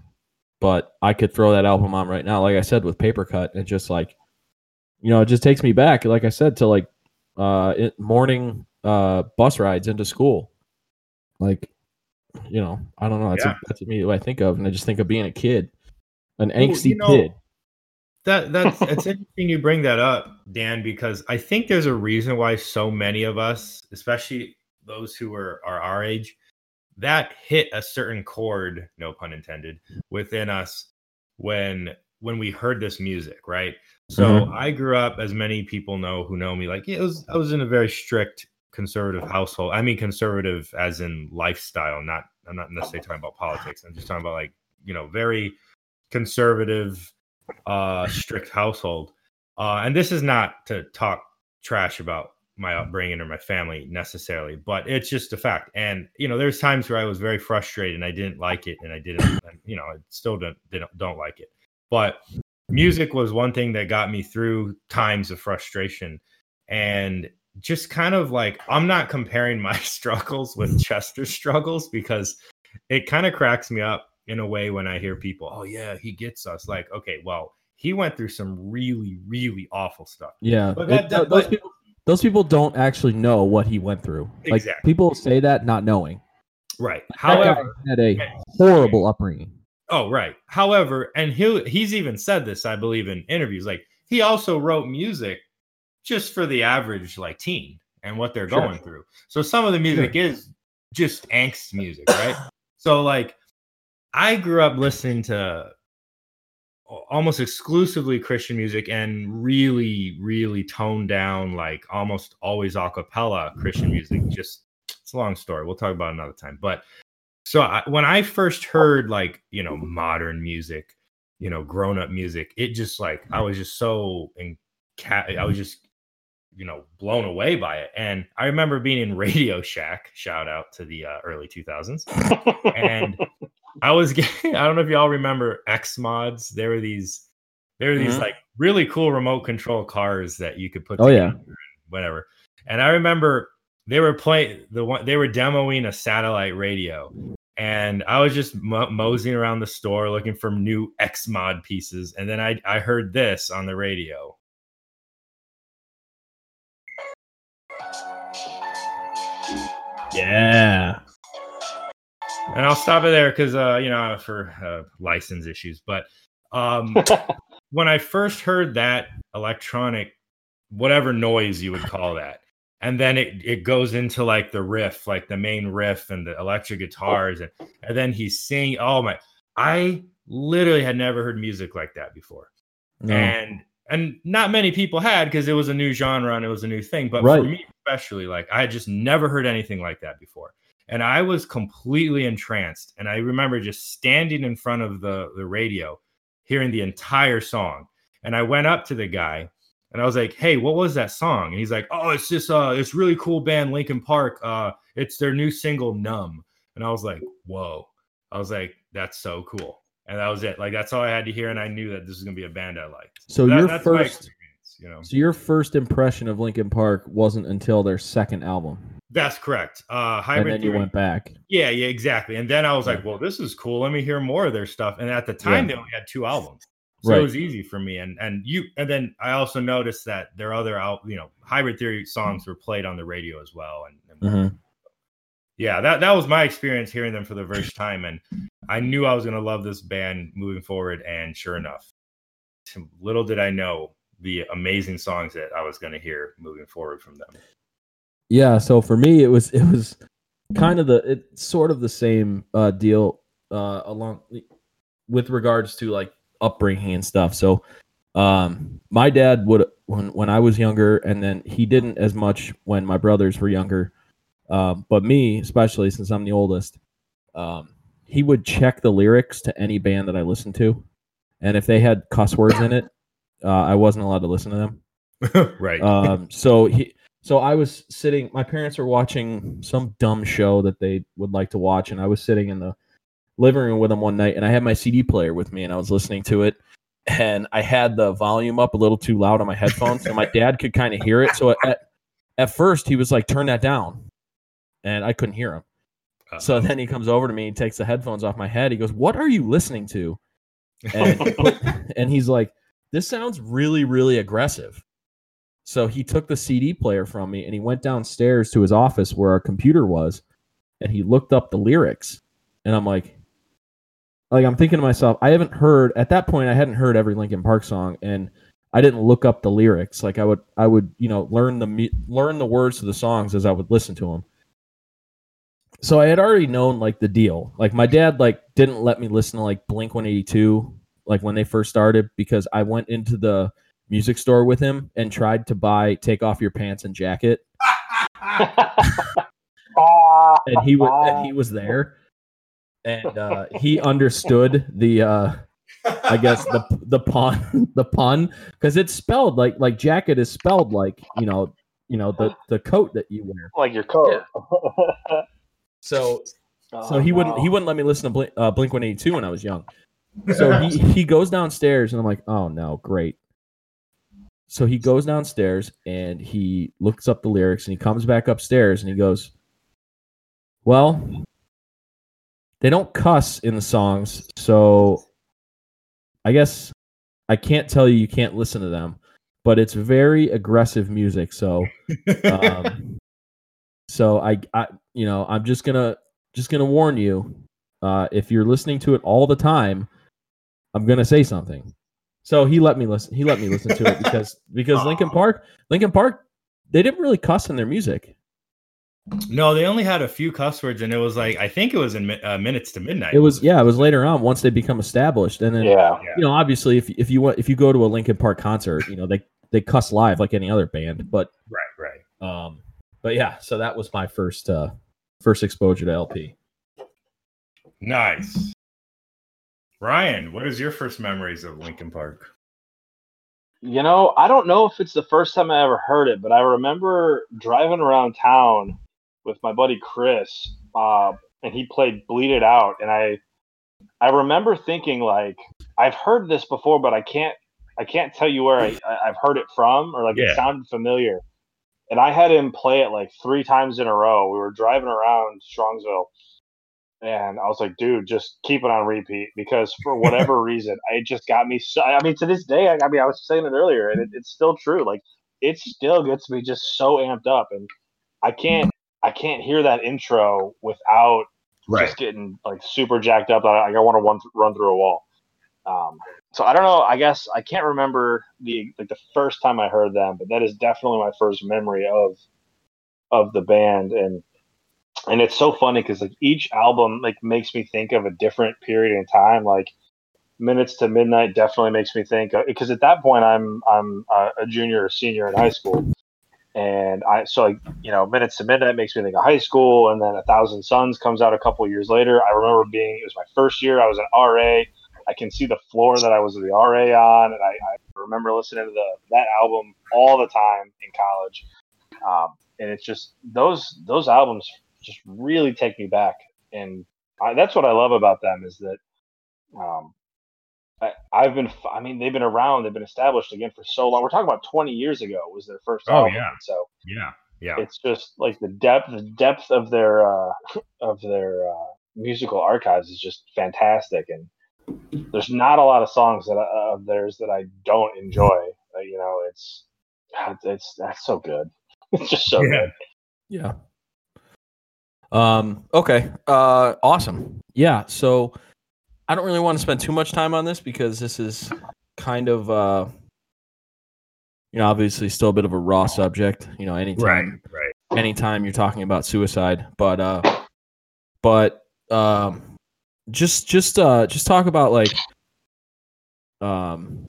But I could throw that album on right now, like I said with Papercut, and just like, you know, it just takes me back, like I said, to like uh it, morning uh bus rides into school. Like, you know, I don't know. That's Yeah. that's immediately what I think of, and I just think of being a kid, an angsty you know- kid. That that's it's interesting you bring that up, Dan, because I think there's a reason why so many of us, especially those who are, are our age, that hit a certain chord, no pun intended, within us when when we heard this music, right? So Mhm. I grew up, as many people know who know me, like it was I was in a very strict conservative household. I mean conservative as in lifestyle, not I'm not necessarily talking about politics. I'm just talking about like, you know, very conservative uh strict household uh and this is not to talk trash about my upbringing or my family necessarily but it's just a fact and you know there's times where i was very frustrated and i didn't like it and i didn't and, you know i still don't didn't, don't like it but music was one thing that got me through times of frustration and just kind of like i'm not comparing my struggles with mm. chester's struggles because it kind of cracks me up in a way when I hear people, oh yeah, he gets us. Like, okay, well, he went through some really, really awful stuff. Yeah, But it- that- that- those but- people, those people don't actually know what he went through. Like people say that not knowing. Right. That guy However, had a horrible upbringing. Oh right. However, and he he's even said this, I believe, in interviews. Like he also wrote music just for the average like teen and what they're Sure. going through. So some of the music is just angst music, right? so like I grew up listening to almost exclusively Christian music and really, really toned down, like almost always a cappella Christian music. Just it's a long story. We'll talk about it another time. But so I, when I first heard like you know modern music, you know grown up music, it just like I was just so in. I was just you know blown away by it. And I remember being in Radio Shack. Shout out to the uh, early two thousands and I was getting, I don't know if y'all remember X mods. There were these, there were these Mhm. like really cool remote control cars that you could put. Oh, yeah. whatever. And I remember they were playing the one they were demoing a satellite radio, and I was just mo- moseying around the store looking for new X mod pieces, and then I I heard this on the radio. Yeah. And I'll stop it there because uh, you know for uh, license issues, but um. when I first heard that electronic, whatever noise you would call that, and then it, it goes into like the riff, like the main riff and the electric oh. guitars, and, and then he's singing. Oh my, I literally had never heard music like that before. No. And and not many people had because it was a new genre and it was a new thing. But Right. for me especially, like I had just never heard anything like that before. And I was completely entranced. And I remember just standing in front of the, the radio, hearing the entire song. And I went up to the guy and I was like, "Hey, what was that song?" And he's like, "Oh, it's just uh it's really cool band Linkin Park. Uh it's their new single Numb." And I was like, "Whoa." I was like, "That's so cool." And that was it. Like that's all I had to hear and I knew that this was going to be a band I liked. So That- your first, you know, So your first impression of Linkin Park wasn't until their second album, that's correct. Uh, and hybrid then you theory. went back. Yeah, yeah, exactly. And then I was like, well, this is cool. Let me hear more of their stuff. And at the time, Yeah. they only had two albums. So Right. it was easy for me. And and you and then I also noticed that their other out, you know, hybrid theory songs were played on the radio as well. And, and Mhm. yeah, that that was my experience hearing them for the first time. And I knew I was gonna love this band moving forward. And sure enough, little did I know the amazing songs that I was gonna hear moving forward from them. Yeah, so for me it was it was kind of the it's sort of the same uh deal uh along with regards to like upbringing and stuff. So um my dad would when when I was younger and then he didn't as much when my brothers were younger. Um but me especially since I'm the oldest um he would check the lyrics to any band that I listened to and if they had cuss words in it uh I wasn't allowed to listen to them right. um so he so i was sitting my parents were watching some dumb show that they would like to watch and i was sitting in the living room with him one night and i had my cd player with me and i was listening to it and i had the volume up a little too loud on my headphones so my dad could kind of hear it so at, at first he was like turn that down and i couldn't hear him uh-huh. so then he comes over to me and takes the headphones off my head he goes what are you listening to and and he's like, "This sounds really, really aggressive." So he took the CD player from me and he went downstairs to his office where our computer was, and he looked up the lyrics. And I'm like, like I'm thinking to myself, I haven't heard at that point. I hadn't heard every Linkin Park song, and I didn't look up the lyrics. Like I would, I would, you know, learn the learn the words to the songs as I would listen to them. So I had already known like the deal. Like my dad like didn't let me listen to like Blink 182 like when they first started because I went into the music store with him and tried to buy Take Off Your Pants and Jacket and he was and he was there and uh, he understood the uh, I guess the the pun the pun because it's spelled like like jacket is spelled like you know you know the the coat that you wear. like your coat. So Oh, so he wouldn't he wouldn't let me listen to Blink, uh, Blink One Eighty Two when I was young. So he he goes downstairs and I'm like, oh no, great. So he goes downstairs and he looks up the lyrics and he comes back upstairs and he goes, well, they don't cuss in the songs, so I guess I can't tell you you can't listen to them, but it's very aggressive music. So um, so I, I, you know, I'm just gonna just gonna warn you. Uh, if you're listening to it all the time, I'm gonna say something. So he let me listen. He let me listen to it because because Linkin Park, Linkin Park, they didn't really cuss in their music. No, they only had a few cuss words, and it was like I think it was in uh, minutes to midnight. It was yeah, it was later on once they become established, and then Yeah. you know obviously if if you want if you go to a Linkin Park concert, you know they they cuss live like any other band, but right, right. um, but yeah, so that was my first uh first exposure to LP. Nice. Ryan, what is your first memories of Linkin Park? You know, I don't know if it's the first time I ever heard it, but I remember driving around town with my buddy Chris, uh, and he played "Bleed It Out," and I, I remember thinking like, I've heard this before, but I can't, I can't tell you where I, I've heard it from, or like Yeah. it sounded familiar. And I had him play it like three times in a row. We were driving around Strongsville, and I was like, dude, just keep it on repeat because for whatever reason, it just got me. So, I mean, to this day, I, I mean, I was saying it earlier, and it, it's still true. Like, it still gets me just so amped up, and I can't, I can't hear that intro without just getting like super jacked up. I, I want to run, run through a wall. Um, so I don't know. I guess I can't remember the like the first time I heard them, but that is definitely my first memory of of the band and and it's so funny because like each album like makes me think of a different period in time like minutes to midnight definitely makes me think because at that point i'm i'm uh, a junior or senior in high school and i so like you know minutes to midnight makes me think of high school and then a thousand suns comes out a couple years later. I remember being it was my first year i was an ra i can see the floor that i was the ra on and i, I remember listening to the that album all the time in college. Um, and it's just those those albums just really take me back. And I, that's what i love about them is that um, I, I've been. I mean, they've been around. They've been established again for so long. We're talking about 20 years ago was their first Oh, album. yeah. So Yeah. Yeah. it's just like the depth, the depth of their uh, of their uh, musical archives is just fantastic. And there's not a lot of songs that I, of theirs that I don't enjoy. Uh, you know, it's it's that's so good. It's just so Yeah. good. Yeah. Um. Okay. Uh. Awesome. Yeah. So, I don't really want to spend too much time on this because this is kind of, uh, you know, obviously still a bit of a raw subject. You know, Right. anytime, Right. anytime you're talking about suicide, but, uh, but, um, just, just, uh, just talk about like, um,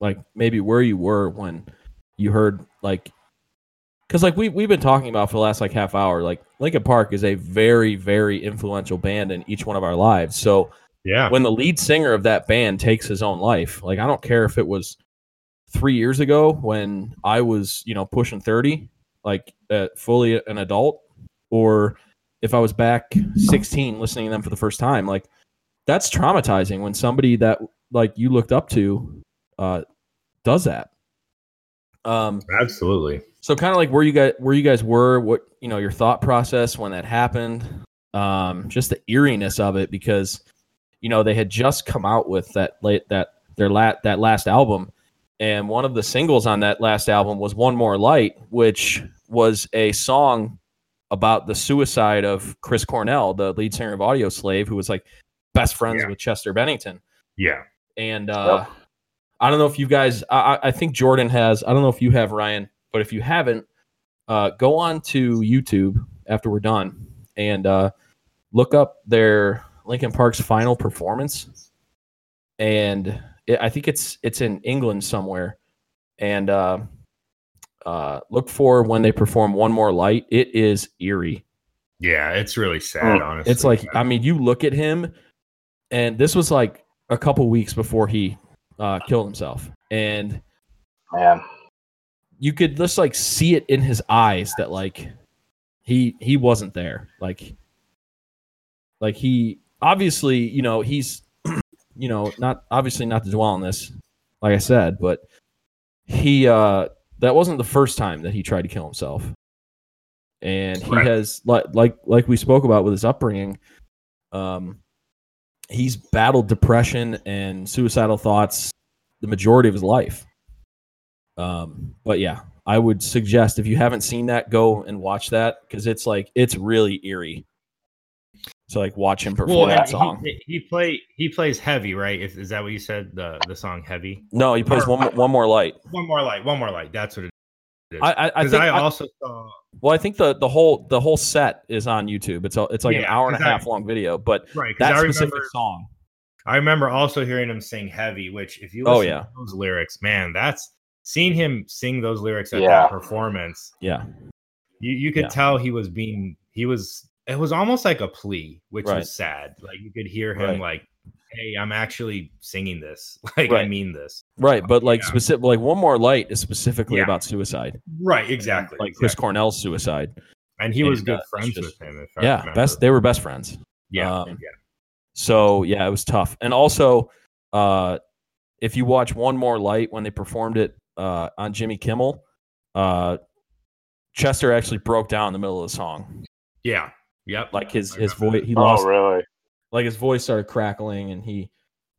like maybe where you were when you heard like because like we we've been talking about for the last like half hour, like Linkin Park is a very very influential band in each one of our lives. So Yeah. when the lead singer of that band takes his own life, like I don't care if it was three years ago when I was you know pushing thirty, like uh, fully an adult, or if I was back sixteen listening to them for the first time, like that's traumatizing when somebody that like you looked up to uh, does that. Um, Absolutely. So kind of like where you guys where you guys were, what you know, your thought process when that happened, um, just the eeriness of it because you know they had just come out with that late that their lat that last album, and one of the singles on that last album was "One More Light," which was a song about the suicide of Chris Cornell, the lead singer of Audioslave, who was like best friends Yeah. with Chester Bennington Yeah. and uh, I don't know if you guys. I- I think Jordan has. I don't know if you have Ryan, but if you haven't, uh, go on to YouTube after we're done and uh, look up their Linkin Park's final performance. And it, I think it's it's in England somewhere. And uh, uh, look for when they perform "One More Light." It is eerie. Yeah. It's really sad, Mm. honestly. It's like I mean, you look at him, and this was like a couple weeks before he uh, killed himself, and Man, you could just like see it in his eyes that like he he wasn't there, like like he obviously you know he's you know not obviously not to dwell on this, like I said, but he uh that wasn't the first time that he tried to kill himself. And he Right. has like like like we spoke about with his upbringing um he's battled depression and suicidal thoughts the majority of his life um but yeah i would suggest if you haven't seen that go and watch that because it's like it's really eerie so like watch him perform well, that and song he, he play he plays heavy, right? Is, is that what you said? The the song heavy. no he plays one, one more light One more light. One more light. That's what it is. i i, I think I, I- also saw. well i think the the whole the whole set is on youtube it's a, it's like an hour and a 'cause I- half long video but Right. That I specific remember. song I remember also hearing him sing heavy, which if you Oh, listen yeah. to those lyrics, man, that's seeing him sing those lyrics at Yeah. that performance. yeah You you could Yeah. tell he was being he was it was almost like a plea, which Right. was sad. Like you could hear him Right. like, "Hey, I'm actually singing this. Like I Right. mean this." Right, but like Yeah. specific, like one more light is specifically Yeah. about suicide, Right. Exactly. like Chris. Cornell's suicide. and he was and, good uh, friends just- with him. If Yeah, remember. best. They were best friends. Yeah. um, yeah. So yeah, it was tough. And also, uh, if you watch One More Light when they performed it uh, on Jimmy Kimmel, uh, Chester actually broke down in the middle of the song. Yeah. Yep. Like his his voice, he oh lost. really? Like his voice started crackling, and he,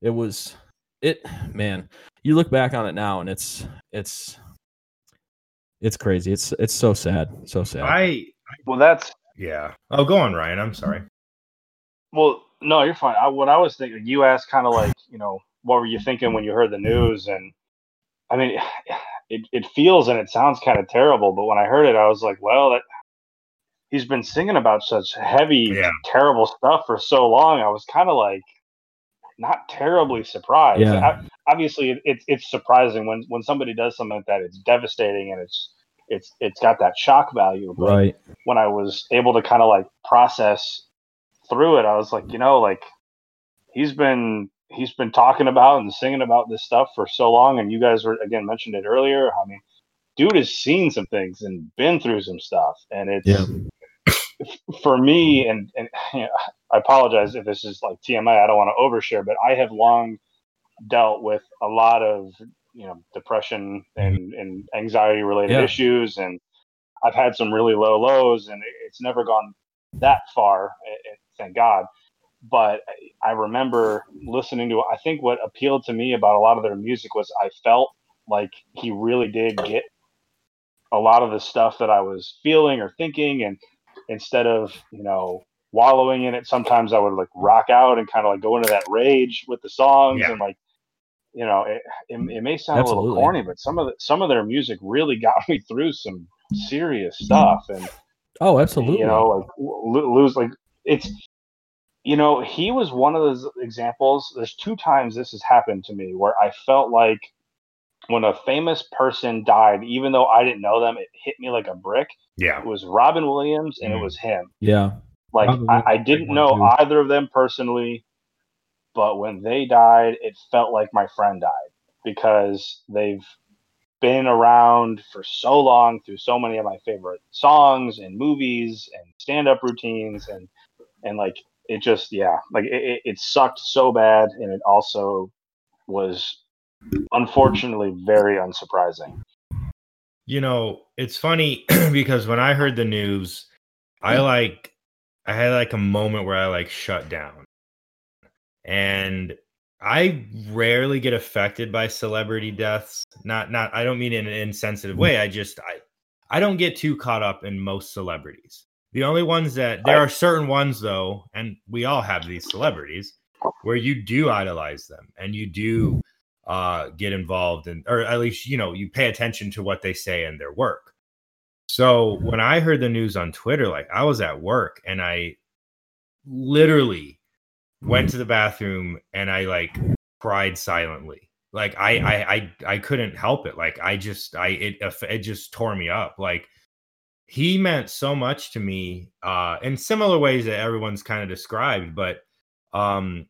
it was it. Man, you look back on it now, and it's it's it's crazy. It's it's so sad, so sad. I Well, that's yeah. Oh, go on, Ryan. I'm sorry. Well, no, you're fine. I, what I was thinking, you asked kind of like, you know, what were you thinking when you heard the news? And I mean, it, it feels and it sounds kind of terrible, but when I heard it, I was like, well, that, he's been singing about such heavy, Yeah. terrible stuff for so long. I was kind of like, not terribly surprised. Yeah. I, obviously, it, it's it's surprising when when somebody does something like that. It's devastating and it's it's it's got that shock value. But right. when I was able to kind of like process through it, I was like, you know, like he's been he's been talking about and singing about this stuff for so long, and you guys were again mentioned it earlier. I mean, dude has seen some things and been through some stuff, and it's Yeah. for me, and and you know, I apologize if this is like TMI. I don't want to overshare, but I have long dealt with a lot of you know depression and, and anxiety related Yeah. issues, and I've had some really low lows, and it's never gone that far. eh, eh, Thank God. But I remember listening to. I think what appealed to me about a lot of their music was I felt like he really did get a lot of the stuff that I was feeling or thinking, and instead of you know wallowing in it, sometimes I would like rock out and kind of like go into that rage with the songs Yeah. and like you know it, it, it may sound a little corny, but some of the, some of their music really got me through some serious stuff, and Oh, absolutely. you know like lose like it's you know he was one of those examples there's two times this has happened to me where i felt like when a famous person died even though i didn't know them it hit me like a brick Yeah. it was robin williams and it Mm. was him yeah. like I, I didn't know too. either of them personally but when they died it felt like my friend died because they've been around for so long through so many of my favorite songs and movies and stand-up routines and and like it just yeah like it, it, sucked so bad and it also was unfortunately very unsurprising You know, it's funny because when I heard the news, I hmm. like I had like a moment where I like shut down. And I rarely get affected by celebrity deaths. Not not I don't mean in an insensitive way. I just I I don't get too caught up in most celebrities. The only ones that there are certain ones though, and we all have these celebrities where you do idolize them and you do uh get involved in or at least you know you pay attention to what they say and their work. So when i heard the news on twitter like i was at work and i literally went to the bathroom and i like cried silently. Like i i i, I couldn't help it. Like i just i it it just tore me up. Like he meant so much to me uh in similar ways that everyone's kind of described but um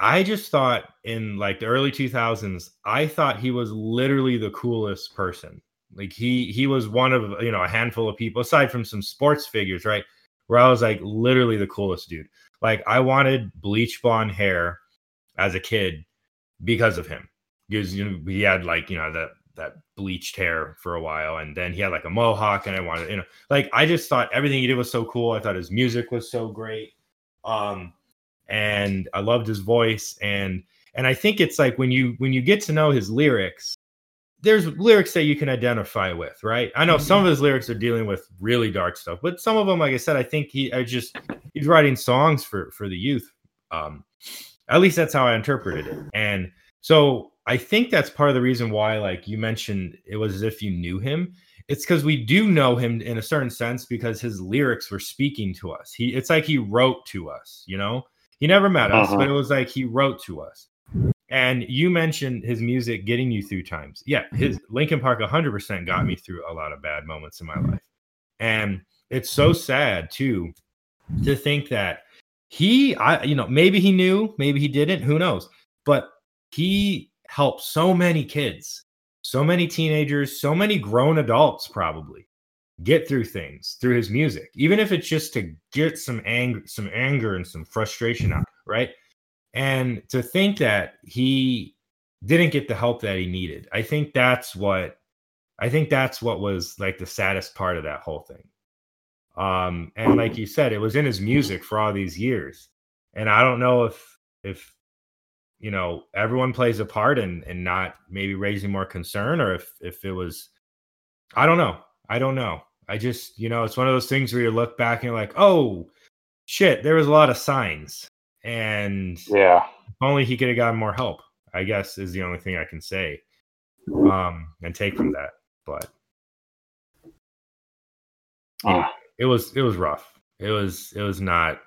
I just thought in like the early 2000s, I thought he was literally the coolest person. Like he he was one of you know a handful of people aside from some sports figures, right? Where I was like literally the coolest dude. Like I wanted bleach blonde hair as a kid because of him. Because you know he had like you know that that bleached hair for a while, and then he had like a mohawk, and I wanted you know like I just thought everything he did was so cool. I thought his music was so great. Um, and I loved his voice and and I think it's like when you when you get to know his lyrics there's lyrics that you can identify with, right? I know some of his lyrics are dealing with really dark stuff, but some of them like I said I think he I just he's writing songs for for the youth. Um at least that's how I interpreted it. And so I think that's part of the reason why like you mentioned it was as if you knew him it's because we do know him in a certain sense because his lyrics were speaking to us. He it's like he wrote to us, you know. He never met us, Uh-huh. but it was like he wrote to us. And you mentioned his music getting you through times. Yeah, his Linkin Park 100% got me through a lot of bad moments in my life. And it's so sad too to think that he I you know, maybe he knew, maybe he didn't, who knows. But he helped so many kids, so many teenagers, so many grown adults probably get through things through his music, even if it's just to get some anger, some anger and some frustration out, right? And to think that he didn't get the help that he needed, I think that's what I think that's what was like the saddest part of that whole thing. Um, and like you said, it was in his music for all these years, and I don't know if if you know everyone plays a part in in not maybe raising more concern, or if if it was, I don't know, I don't know. I just you know it's one of those things where you look back and you're like, oh shit, there was a lot of signs, and yeah if only he could have gotten more help. I guess is the only thing I can say, um, and take from that. But Uh, it was it was rough. It was it was not.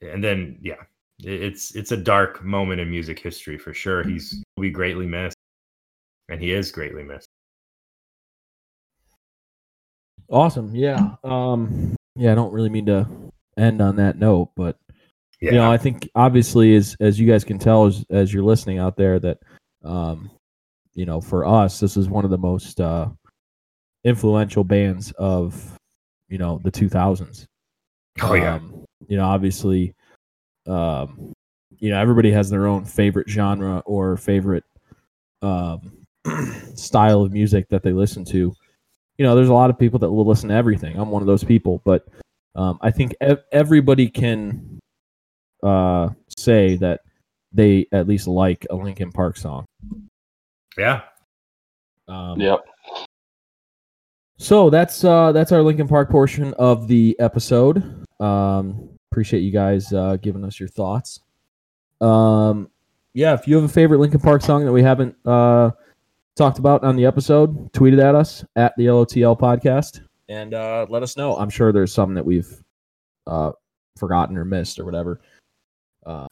And then yeah, it's it's a dark moment in music history for sure. He's will be greatly missed, and he is greatly missed. Awesome. Yeah. Um. Yeah. I don't really mean to end on that note, but Yeah, you know, I think obviously as as you guys can tell as as you're listening out there that, um, you know, for us this is one of the most uh, influential bands of, you know, the 2000s. oh yeah, Um, you know, obviously, um, you know everybody has their own favorite genre or favorite um, style of music that they listen to. You know, there's a lot of people that will listen to everything. I'm one of those people, but um, I think ev- everybody can uh, say that they at least like a Linkin Park song. Yeah. Um, Yep. So that's uh, that's our Linkin Park portion of the episode. Um, appreciate you guys uh, giving us your thoughts. Um, yeah, if you have a favorite Linkin Park song that we haven't uh, talked about on the episode, tweet it at us at the LOTL podcast and uh, let us know. I'm sure there's some that we've uh, forgotten or missed or whatever. Um,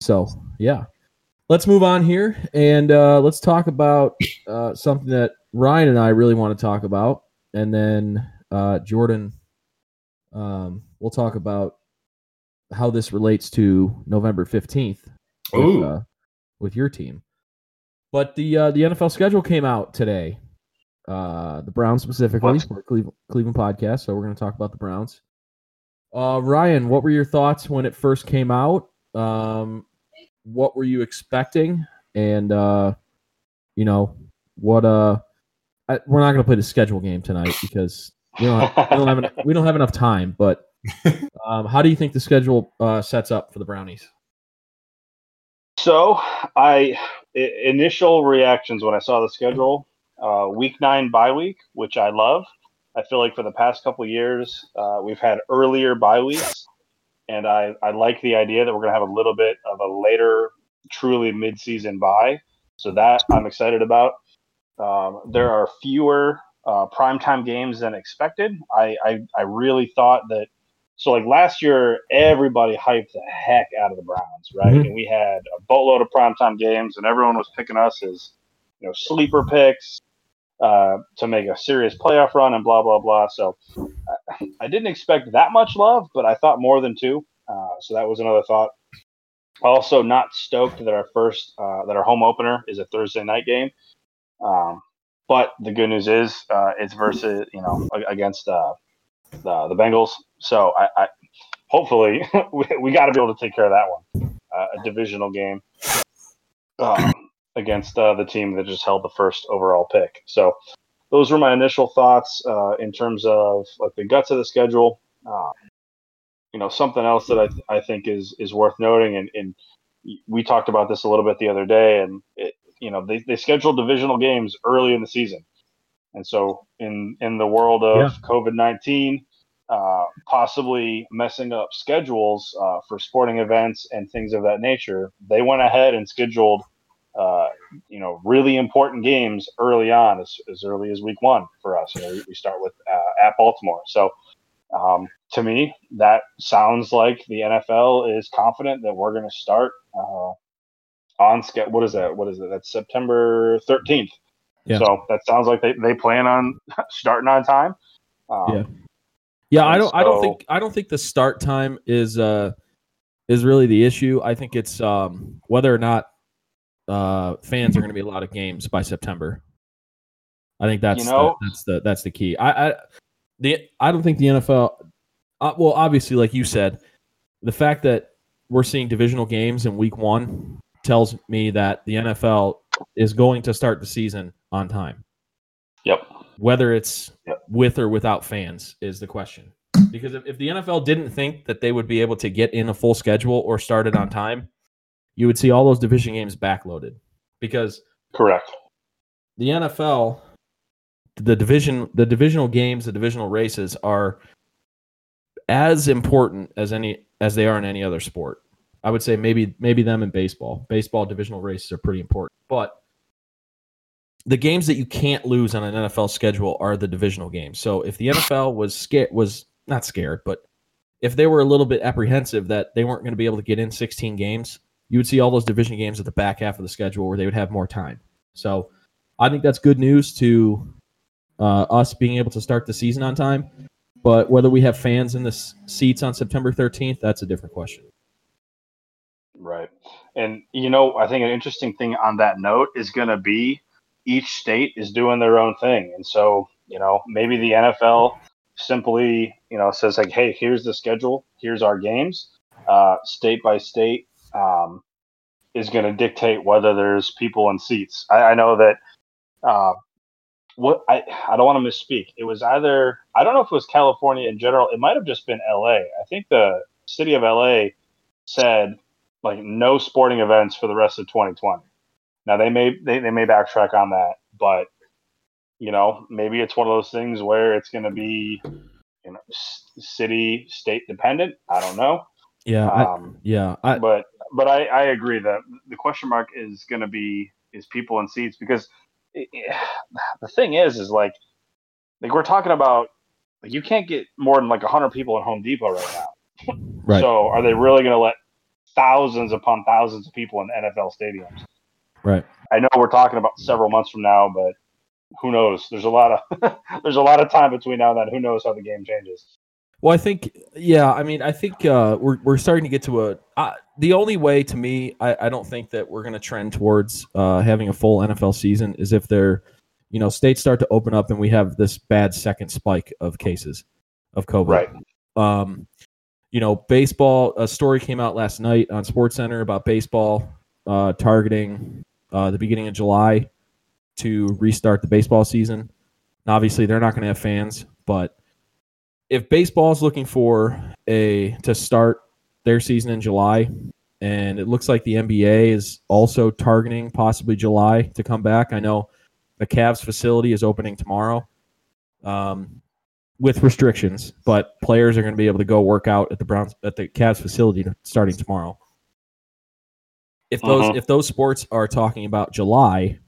so yeah, let's move on here and uh, let's talk about uh, something that Ryan and I really want to talk about, and then uh, Jordan. Um, we'll talk about how this relates to November fifteenth with, uh, with your team. But the uh, the NFL schedule came out today. Uh, the Browns specifically for Cleveland, Cleveland podcast. So we're going to talk about the Browns. Uh, Ryan, what were your thoughts when it first came out? Um, what were you expecting? And uh, you know what? Uh, I, we're not going to play the schedule game tonight because we don't have, we don't have, enough, we don't have enough time. But um, how do you think the schedule uh, sets up for the Brownies? So, I initial reactions when I saw the schedule, uh, week nine bye week, which I love. I feel like for the past couple years, uh, we've had earlier bye weeks, and I, I like the idea that we're going to have a little bit of a later, truly mid-season bye. So that I'm excited about. Um, there are fewer uh, primetime games than expected. I, I I really thought that. So like last year, everybody hyped the heck out of the Browns, right? Mhm. And we had a boatload of primetime games, and everyone was picking us as you know sleeper picks uh, to make a serious playoff run and blah blah blah. So I, I didn't expect that much love, but I thought more than two. Uh, so that was another thought. Also, not stoked that our first uh, that our home opener is a Thursday night game. Um, but the good news is uh, it's versus you know against uh, the Bengals. So I, I hopefully we, we got to be able to take care of that one. Uh, a divisional game um, against uh, the team that just held the first overall pick. So those were my initial thoughts uh, in terms of like the guts of the schedule. Uh, you know, something else that I, th- I think is is worth noting, and, and we talked about this a little bit the other day, and it, you know they, they scheduled divisional games early in the season, and so in in the world of Yeah. COVID nineteen, uh, possibly messing up schedules uh, for sporting events and things of that nature, they went ahead and scheduled uh, you know really important games early on, as, as early as week one for us. You know, we, start with uh, at Baltimore, so. Um, to me, that sounds like the NFL is confident that we're going to start uh, on schedule. What is that? What is it? That's September 13th. Yeah. So that sounds like they, they plan on starting on time. Um, Yeah. Yeah, I don't. I don't think. I don't think the start time is uh is really the issue. I think it's um whether or not uh fans are going to be a lot of games by September. I think that's You know- the, that's the that's the key. I, I the I don't think the NFL. Uh, well, obviously, like you said, the fact that we're seeing divisional games in Week One tells me that the NFL is going to start the season on time. Yep. Whether it's Yep. with or without fans is the question. Because if, if the NFL didn't think that they would be able to get in a full schedule or start it on time, you would see all those division games backloaded. Because Correct. the NFL, the division, the divisional games, the divisional races are as important as any as they are in any other sport. I would say maybe maybe them in baseball. Baseball divisional races are pretty important, but the games that you can't lose on an NFL schedule are the divisional games. So if the NFL was was not scared, but if they were a little bit apprehensive that they weren't going to be able to get in 16 games, you would see all those division games at the back half of the schedule where they would have more time. So I think that's good news to uh, us being able to start the season on time. But whether we have fans in the s- seats on September 13th, that's a different question. Right. And, you know, I think an interesting thing on that note is going to be each state is doing their own thing. And so, you know, maybe the NFL simply, you know, says, like, hey, here's the schedule, here's our games. uh, state by state um, is going to dictate whether there's people in seats. I, I know that uh, what I I don't want to misspeak. It was either I don't know if it was California in general. It might have just been L.A. I think the city of L.A. said like no sporting events for the rest of 2020. Now they may they, they may backtrack on that, but you know maybe it's one of those things where it's going to be you know city state dependent. I don't know. Yeah, um, I, yeah, I, but but I, I agree that the question mark is going to be is people in seats because it, it, the thing is is like like we're talking about like you can't get more than like hundred people at Home Depot right now. Right. So are they really going to let thousands upon thousands of people in NFL stadiums? Right. I know we're talking about several months from now, but who knows? There's a lot of there's a lot of time between now and then. Who knows how the game changes? Well, I think, yeah, I mean, I think uh, we're we're starting to get to a. Uh, the only way to me, I, I don't think that we're going to trend towards uh, having a full NFL season is if they're, you know, states start to open up and we have this bad second spike of cases of COVID. Right. Um, you know, baseball. A story came out last night on SportsCenter about baseball uh, targeting uh, the beginning of July to restart the baseball season. Obviously, they're not going to have fans, but if baseball is looking for a to start their season in July, and it looks like the NBA is also targeting possibly July to come back. I know the Cavs facility is opening tomorrow, um, with restrictions, but players are going to be able to go work out at the Browns at the Cavs facility starting tomorrow. If those uh-huh. if those sports are talking about July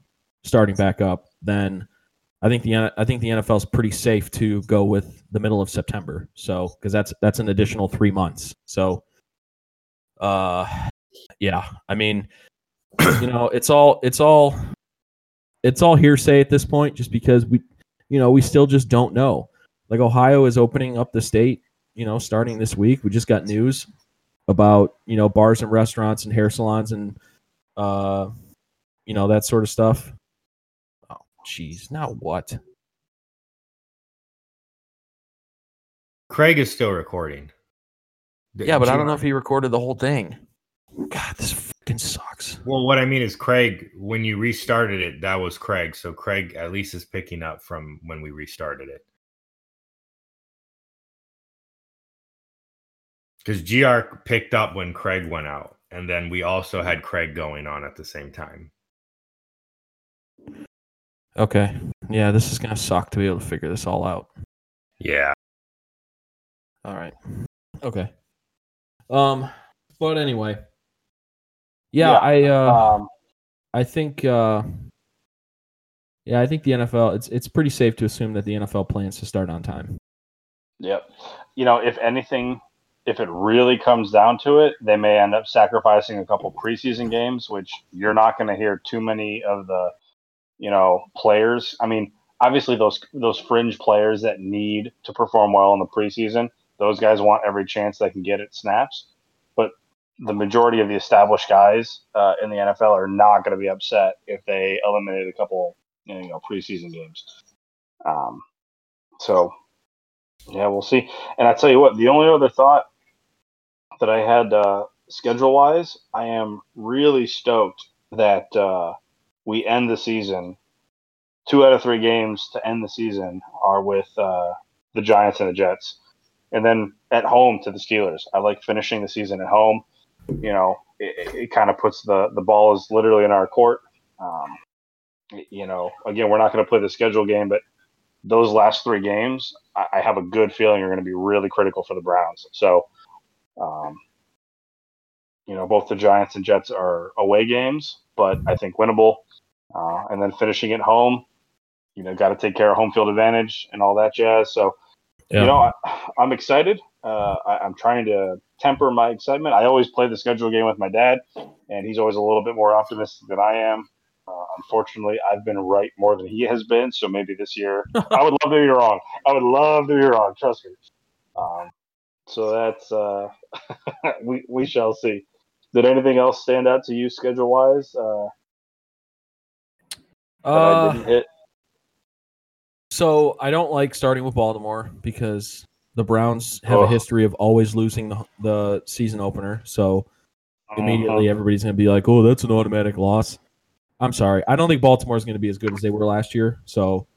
starting back up, then I think the I think the NFL is pretty safe to go with the middle of September. So because that's that's an additional three months. So, uh, yeah. I mean, you know, it's all it's all it's all hearsay at this point, just because we, you know, we still just don't know. Like Ohio is opening up the state, you know, starting this week. We just got news about you know bars and restaurants and hair salons and uh, you know that sort of stuff Oh, Jeez, now what? Craig is still recording. Yeah, but I don't know if he recorded the whole thing. God, this fucking sucks. Well, what I mean is, Craig, when you restarted it, that was Craig. So Craig at least is picking up from when we restarted it. Because GR picked up when Craig went out, and then we also had Craig going on at the same time. Okay. Yeah, this is gonna suck to be able to figure this all out. Yeah. All right. Okay. Um, but anyway. Yeah, yeah I uh, um, I think uh, yeah, I think the NFL it's it's pretty safe to assume that the NFL plans to start on time. Yep. You know, if anything, if it really comes down to it, they may end up sacrificing a couple preseason games, which you're not going to hear too many of the you know, players. I mean, obviously those those fringe players that need to perform well in the preseason, those guys want every chance they can get at snaps. But the majority of the established guys uh, in the NFL are not going to be upset if they eliminate a couple, you know, preseason games. Um, so, yeah, we'll see. And I tell you what, the only other thought that I had uh, schedule wise, I am really stoked that. Uh, we end the season. Two out of three games to end the season are with uh, the Giants and the Jets, and then at home to the Steelers. I like finishing the season at home. You know, it, it kind of puts the the ball is literally in our court. Um, you know, again, we're not going to play the schedule game, but those last three games, I, I have a good feeling are going to be really critical for the Browns. So, um, you know, both the Giants and Jets are away games, but I think winnable uh, and then finishing at home. You know, got to take care of home field advantage and all that jazz. So, yeah. you know, I, am excited. Uh, I, am trying to temper my excitement. I always play the schedule game with my dad, and he's always a little bit more optimistic than I am. Uh, unfortunately, I've been right more than he has been. So maybe this year, I would love to be wrong. I would love to be wrong. Trust me. Um, so that's uh, we we shall see. Did anything else stand out to you schedule wise? Uh, uh, I so I don't like starting with Baltimore because The Browns have a history of always losing the the season opener, so immediately Mhm. everybody's going to be like, "Oh, that's an automatic loss." I'm sorry. I don't think Baltimore is going to be as good as they were last year. So,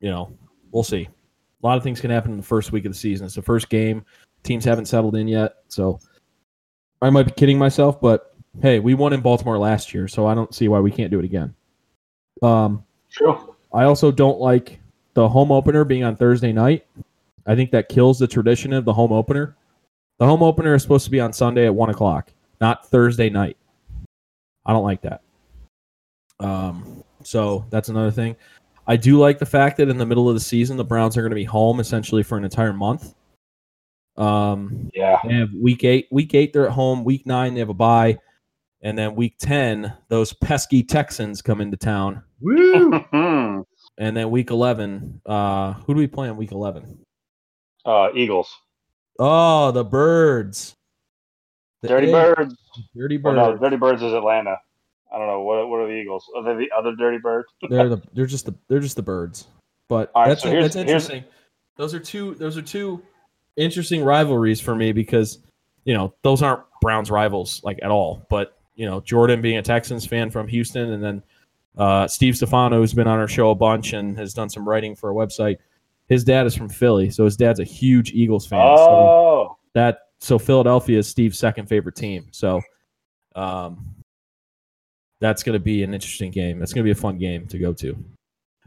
you know, we'll see. A lot of things can happen in the first week of the season. It's the first game. Teams haven't settled in yet. So, I might be kidding myself, but hey, we won in Baltimore last year, so I don't see why we can't do it again. Um, True. I also don't like the home opener being on Thursday night. I think that kills the tradition of the home opener. The home opener is supposed to be on Sunday at one o'clock, not Thursday night. I don't like that. Um, so that's another thing. I do like the fact that in the middle of the season, the Browns are going to be home essentially for an entire month. Um, Yeah. they have week eight. Week eight, they're at home. Week nine, they have a bye, and then week ten, those pesky Texans come into town. Woo! And then week eleven, uh, who do we play in week eleven? uh, Eagles. Oh, the Birds. The Dirty A- Birds. Dirty Oh, Birds. no, Dirty Birds is Atlanta. I don't know what. What are the Eagles? Are they the other Dirty Birds? they're the they're just the they're just the Birds. But right, that's so that's here's- interesting. Those are two those are two interesting rivalries for me because you know those aren't Browns rivals like at all. But you know Jordan being a Texans fan from Houston, and then uh, Steve Stefano who's been on our show a bunch and has done some writing for a website. His dad is from Philly, so his dad's a huge Eagles fan. So Oh, that so Philadelphia is Steve's second favorite team. So um that's going to be an interesting game. That's going to be a fun game to go to.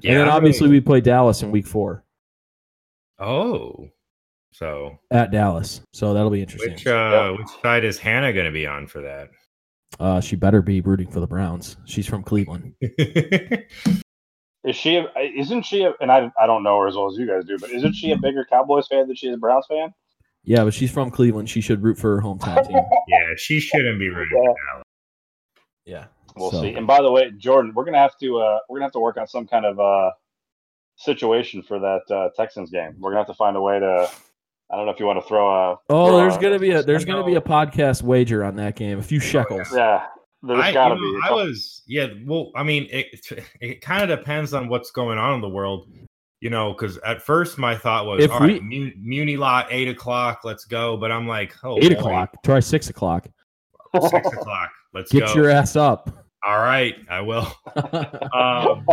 Yeah, and then I'm obviously we play Dallas in week 4 Oh, so at Dallas. So that'll be interesting. which uh which side is Hannah going to be on for that? uh she better be rooting for the Browns. She's from Cleveland. is she? A, isn't she? A, and I, I don't know her as well as you guys do, but isn't she a bigger Cowboys fan than she is a Browns fan? Yeah, but she's from Cleveland. She should root for her hometown team. yeah, she shouldn't be rooting for Dallas. Yeah. We'll So- see. And by the way, Jordan, we're gonna have to uh, we're gonna have to work on some kind of uh, situation for that uh, Texans game. We're gonna have to find a way to. I don't know if you want to throw a. Oh, throw there's a- going to be a there's going to be a podcast wager on that game. A few shekels. Yeah, there's I, gotta you know, be. I was yeah. Well, I mean, it it kind of depends on what's going on in the world, you know. Because at first my thought was, If all we- right, Mu- Muni lot eight o'clock, let's go. But I'm like, oh, Eight boy, o'clock. Try six o'clock. six o'clock, let's Get go. your ass up. All right, I will. Um,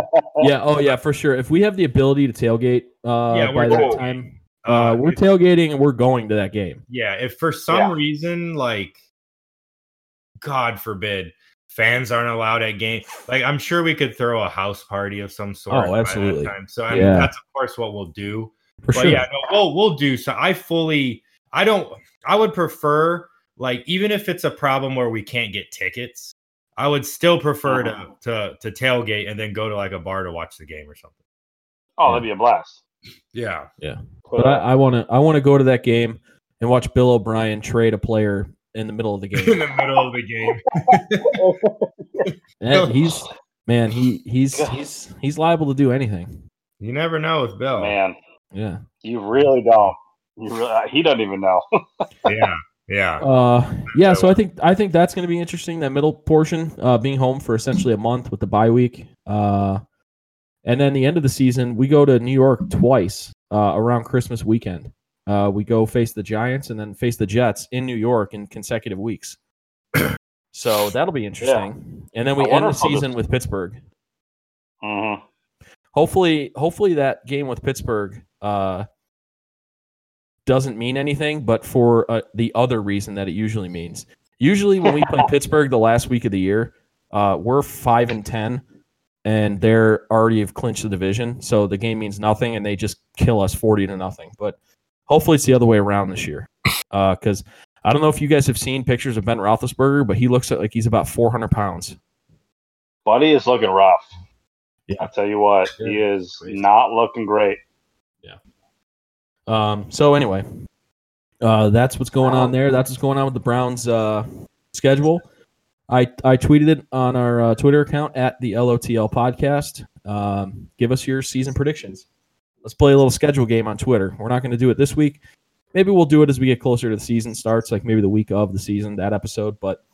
yeah. Oh, yeah. For sure. If we have the ability to tailgate uh, Yeah, by that time, uh, uh, we're tailgating and we're going to that game. yeah, if for some Yeah. reason, like, God forbid. Fans aren't allowed at game. Like I'm sure we could throw a house party of some sort. Oh, by that absolutely. time. So I mean, Yeah. that's of course what we'll do. For but sure. yeah, no, we'll we'll do so. I fully, I don't, I would prefer like even if it's a problem where we can't get tickets, I would still prefer Uh-huh. to to to tailgate and then go to like a bar to watch the game or something. oh, that'd be a blast. Yeah, yeah. But I, I want to I want to go to that game and watch Bill O'Brien trade a player in the middle of the game. in the middle of the game. and he's man, he he's he's he's liable to do anything. You never know with Bill. Man, Yeah. you really don't. You really, he doesn't even know. Yeah, yeah. Uh yeah, so I think I think that's going to be interesting that middle portion uh being home for essentially a month with the bye week. Uh and then the end of the season, we go to New York twice uh around Christmas weekend. Uh we go face the Giants and then face the Jets in New York in consecutive weeks. so that'll be interesting. And then we end the season with Pittsburgh. hmm hopefully hopefully that game with Pittsburgh uh doesn't mean anything but for uh, the other reason that it usually means usually when we play Pittsburgh the last week of the year uh we're 5 and 10 and they're already have clinched the division so the game means nothing and they just kill us 40 to nothing but hopefully it's the other way around this year uh cuz I don't know if you guys have seen pictures of Ben Roethlisberger, but he looks like he's about 400 pounds. Buddy is looking rough. Yeah. I tell you what, he is not looking great. Um, so anyway, uh, that's what's going on there. That's what's going on with the Browns uh, schedule. I I tweeted it on our uh, Twitter account at the LOTL podcast. Um, give us your season predictions. Let's play a little schedule game on Twitter. We're not going to do it this week. Maybe we'll do it as we get closer to the season starts, like maybe the week of the season, that episode. But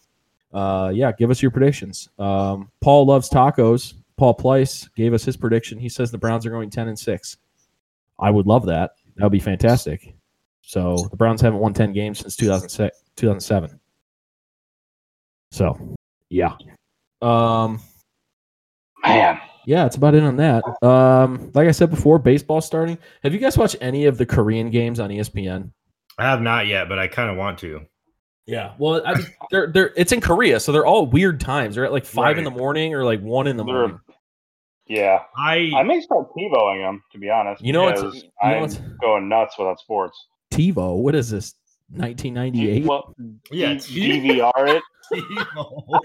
uh, yeah, give us your predictions. Um, Paul loves tacos. Paul Pleiss gave us his prediction. He says the Browns are going ten and six. I would love that. That would be fantastic. So the Browns haven't won 10 games since 2006, 2007. So, yeah. Um, Man, yeah, it's about it on that. Um, like I said before, baseball starting. Have you guys watched any of the Korean games on ESPN? I have not yet, but I kind of want to. Yeah. Well, I, they're they're it's in Korea, so they're all weird times. They're at like five in the morning or like one in the They're- morning. Yeah. I I may start TiVoing them to be honest. You know what's- because you know I'm what's- going nuts without sports. TiVo. What is this? 1998. Well, Yeah, DVR it. I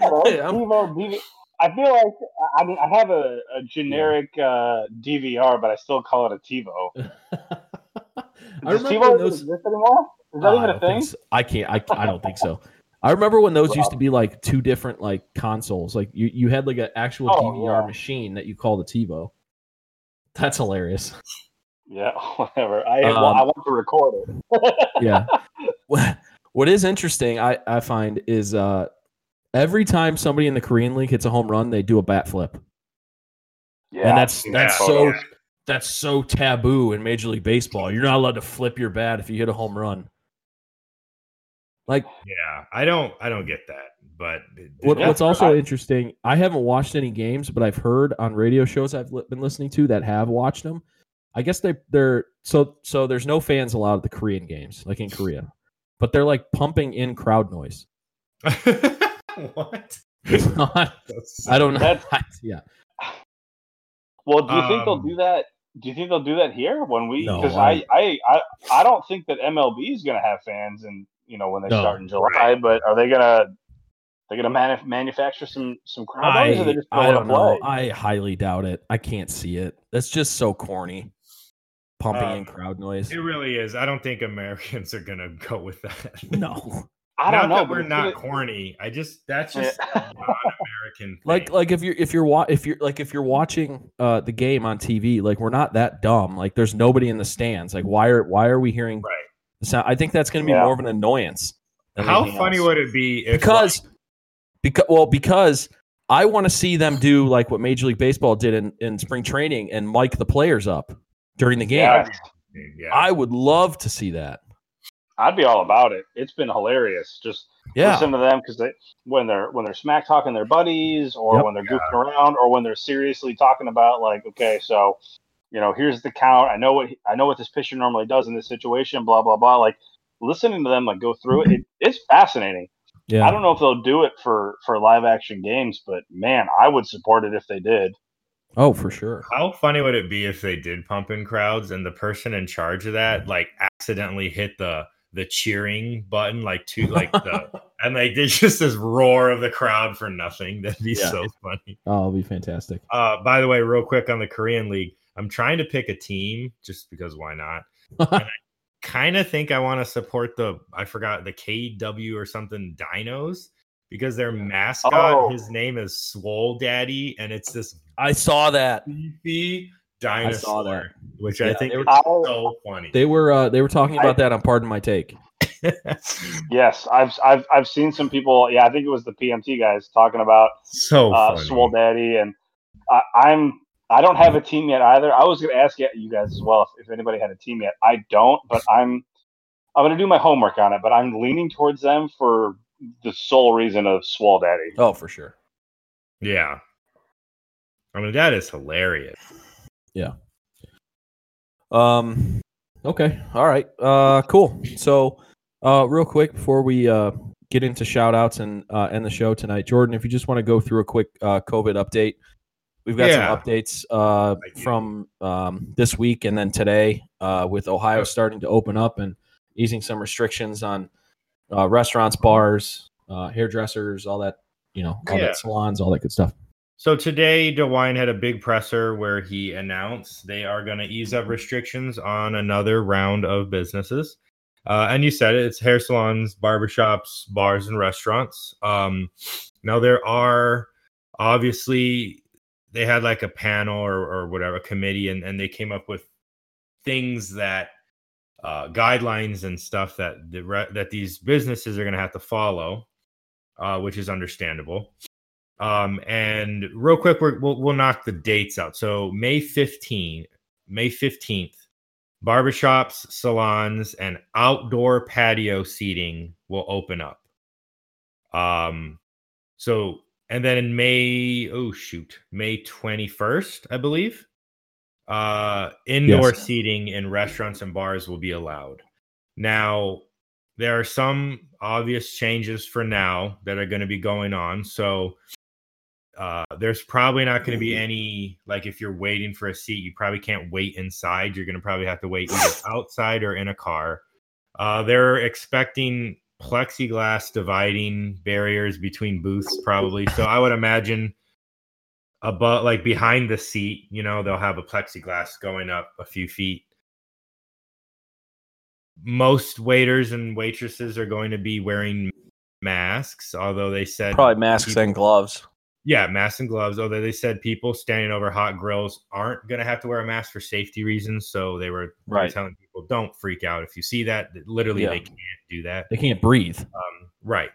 don't know, I'm- TiVo, DV I feel like I mean I have a, a generic uh, DVR, but I still call it a TiVo. I Does remember TiVo even those. exist anymore? Is that I even a thing? so. I can't. I, I don't think so. I remember when those used to be like two different like consoles. Like you, you had like an actual Oh, DVR yeah. machine that you called a TiVo. That's hilarious. Yeah, whatever. I Um, I want to record it. yeah. What- What is interesting, I, I find, is uh, every time somebody in the Korean League hits a home run, they do a bat flip. yeah, and that's that's that so that's so taboo in Major League Baseball. You're not allowed to flip your bat if you hit a home run. Like yeah, I don't I don't get that. But what, what's also I- interesting, I haven't watched any games, but I've heard on radio shows I've li- been listening to that have watched them. I guess they they're so so there's no fans allowed at the Korean games, like in Korea, but they're like pumping in crowd noise. what? It's not- I don't know. That's- yeah, Well, do you think they'll Um, do that? Do you think they'll do that here when we? Because I- I, I, I, I don't think that MLB is going to have fans, and you know when they No, start in July. right. But are they gonna? They're gonna manuf- manufacture some some crowd noise, or I, they just I don't play? know. I highly doubt it. I can't see it. That's just so corny. Pumping in Um, crowd noise. It really is. I don't think Americans are gonna go with that. No. I don't not know. that we're not gonna- corny. I just that's just a non-American. Like like if you're if you're wa- if you're like if you're watching uh the game on TV, like we're not that dumb. Like there's nobody in the stands. Like why are why are we hearing right. The sound? I think that's going to be Yeah. more of an annoyance. How funny else. would it be if because because well because I want to see them do like what Major League Baseball did in in spring training and mic the players up during the game. Yeah, yeah, I would love to see that. I'd be all about it. It's been hilarious. Just Yeah. listen to them because they when they're when they're smack talking their buddies, or Yep. when they're goofing around, or when they're seriously talking about like, okay, so you know, here's the count. I know what I know what this pitcher normally does in this situation. Blah blah blah. Like listening to them like go through it, it it's fascinating. Yeah. I don't know if they'll do it for for live action games, but man, I would support it if they did. Oh, for sure. How funny would it be if they did pump in crowds and the person in charge of that like accidentally hit the the cheering button like to like the and like there's just this roar of the crowd for nothing. That'd be Yeah. so funny. Oh, it'll be fantastic. Uh by the way, real quick on the Korean League, I'm trying to pick a team just because why not? I kind of think I want to support the I forgot the KW or something Dinos because their mascot, Oh. his name is Swole Daddy, and it's this I saw that. beefy dinosaur, saw that. which Yeah, I think they is were- I, so funny. They were uh, they were talking about I- that on Pardon My Take. yes, I've I've I've seen some people. Yeah, I think it was the PMT guys talking about so uh. Swole Daddy, and I, I'm I don't have a team yet either. I was going to ask you guys as well if, if anybody had a team yet. I don't, but I'm I'm going to do my homework on it. But I'm leaning towards them for the sole reason of Swole Daddy. Oh, for sure. Yeah. I mean, that is hilarious. Yeah. Um. Okay. All right. Uh. Cool. So, uh, real quick before we uh get into shout outs and uh, end the show tonight, Jordan, if you just want to go through a quick uh, COVID update, we've got Yeah. some updates uh from um this week and then today uh with Ohio starting to open up and easing some restrictions on uh, restaurants, bars, uh, hairdressers, all that. You know, all Yeah. that salons, all that good stuff. So today, DeWine had a big presser where he announced they are going to ease up restrictions on another round of businesses. Uh, and you said it, it's hair salons, barbershops, bars, and restaurants. Um, now there are obviously they had like a panel or, or whatever committee, and, and they came up with things that uh, guidelines and stuff that the re- that these businesses are going to have to follow, uh, which is understandable. Um, and real quick, we're, we'll we'll knock the dates out. So May 15, May 15th barbershops, salons, and outdoor patio seating will open up. Um, so and then in May, oh shoot, May 21st, I believe, uh, indoor Yes. seating in restaurants and bars will be allowed. Now, there are some obvious changes for now that are going to be going on. So, uh, there's probably not going to be any like if you're waiting for a seat, you probably can't wait inside. You're going to probably have to wait either outside or in a car. Uh, they're expecting plexiglass dividing barriers between booths, probably. So I would imagine above, like behind the seat, you know, they'll have a plexiglass going up a few feet. Most waiters and waitresses are going to be wearing masks, although they said Probably masks people- and gloves. Yeah, masks and gloves. Although they said people standing over hot grills aren't going to have to wear a mask for safety reasons. So they were Right. telling people don't freak out if you see that. Literally, Yeah. they can't do that. They can't breathe. Um, right.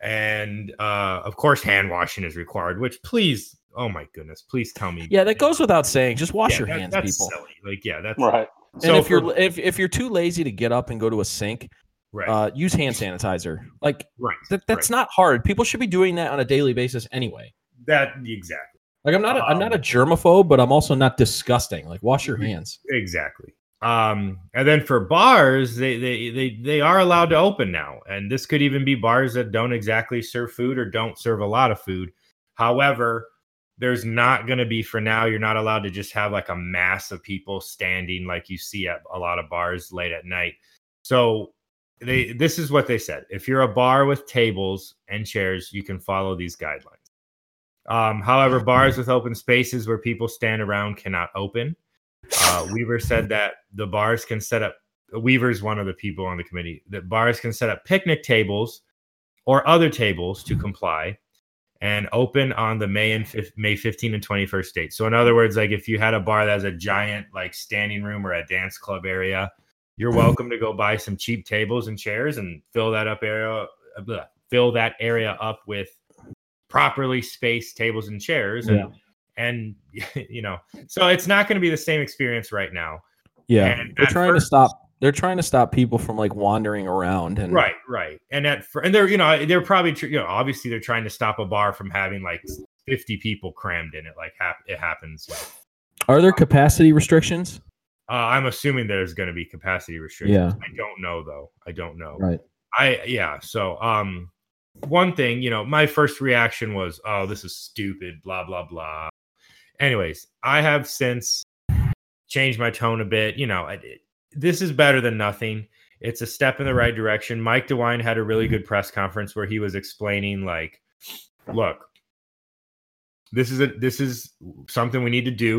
And uh, of course, hand washing is required. Which, please, oh my goodness, please tell me. Yeah, that goes without saying. Just wash Yeah, your that- hands, that's people. Silly. Like, yeah, that's Right. So and if for- you're if, if you're too lazy to get up and go to a sink, right, uh, use hand sanitizer. Like right, that, that's right. not hard. People should be doing that on a daily basis anyway. That exactly. Like I'm not a, I'm Um, not a germaphobe, but I'm also not disgusting. Like wash your hands. Exactly. Um, and then for bars, they, they they they are allowed to open now, and this could even be bars that don't exactly serve food or don't serve a lot of food. However, there's not going to be for now. You're not allowed to just have like a mass of people standing like you see at a lot of bars late at night. So they this is what they said: if you're a bar with tables and chairs, you can follow these guidelines. Um, however, bars with open spaces where people stand around cannot open. Uh, Weaver said that the bars can set up. Weaver's one of the people on the committee that bars can set up picnic tables or other tables to comply and open on the May and fif- May 15 and 21st dates. So in other words, like if you had a bar that has a giant like standing room or a dance club area, you're welcome to go buy some cheap tables and chairs and fill that up area uh, fill that area up with properly spaced tables and chairs and and you know so it's not going to be the same experience right now Yeah, And they're trying first- to stop. They're trying to stop people from like wandering around and right right and at and they're you know they're probably you know obviously they're trying to stop a bar from having like 50 people crammed in it like hap- it happens like Are there capacity restrictions? uh, i'm assuming there's going to be capacity restrictions Yeah. i don't know though i don't know Right. I yeah. So um, one thing you know, my first reaction was, oh, this is stupid, blah blah blah. Anyways, I have since changed my tone a bit. You know, I, it- this is better than nothing. It's a step in the right direction. Mike DeWine had a really mm-hmm. good press conference where he was explaining, like, look, this is a this is something we need to do.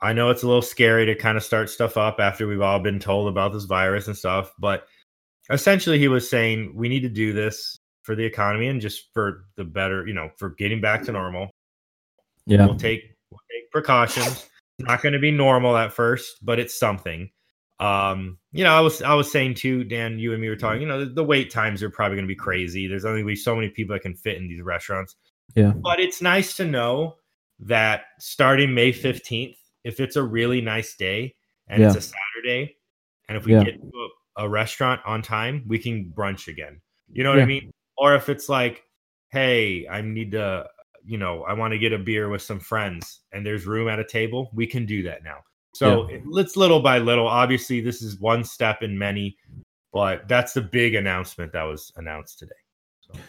I know it's a little scary to kind of start stuff up after we've all been told about this virus and stuff, but essentially he was saying we need to do this for the economy and just for the better, you know, for getting back to normal. Yeah. We'll take we'll take precautions. It's not going to be normal at first, but it's something. Um, you know, I was I was saying too, Dan, you and me were talking. You know, the, the wait times are probably going to be crazy. There's only going to be so many people that can fit in these restaurants. Yeah. But it's nice to know that starting May 15th, if it's a really nice day and it's a Saturday, and if we Yeah. get to a, a restaurant on time, we can brunch again. You know what I mean? Or if it's like, hey, I need to, you know, I want to get a beer with some friends and there's room at a table, we can do that now. So it- it's little by little. Obviously, this is one step in many, but that's the big announcement that was announced today.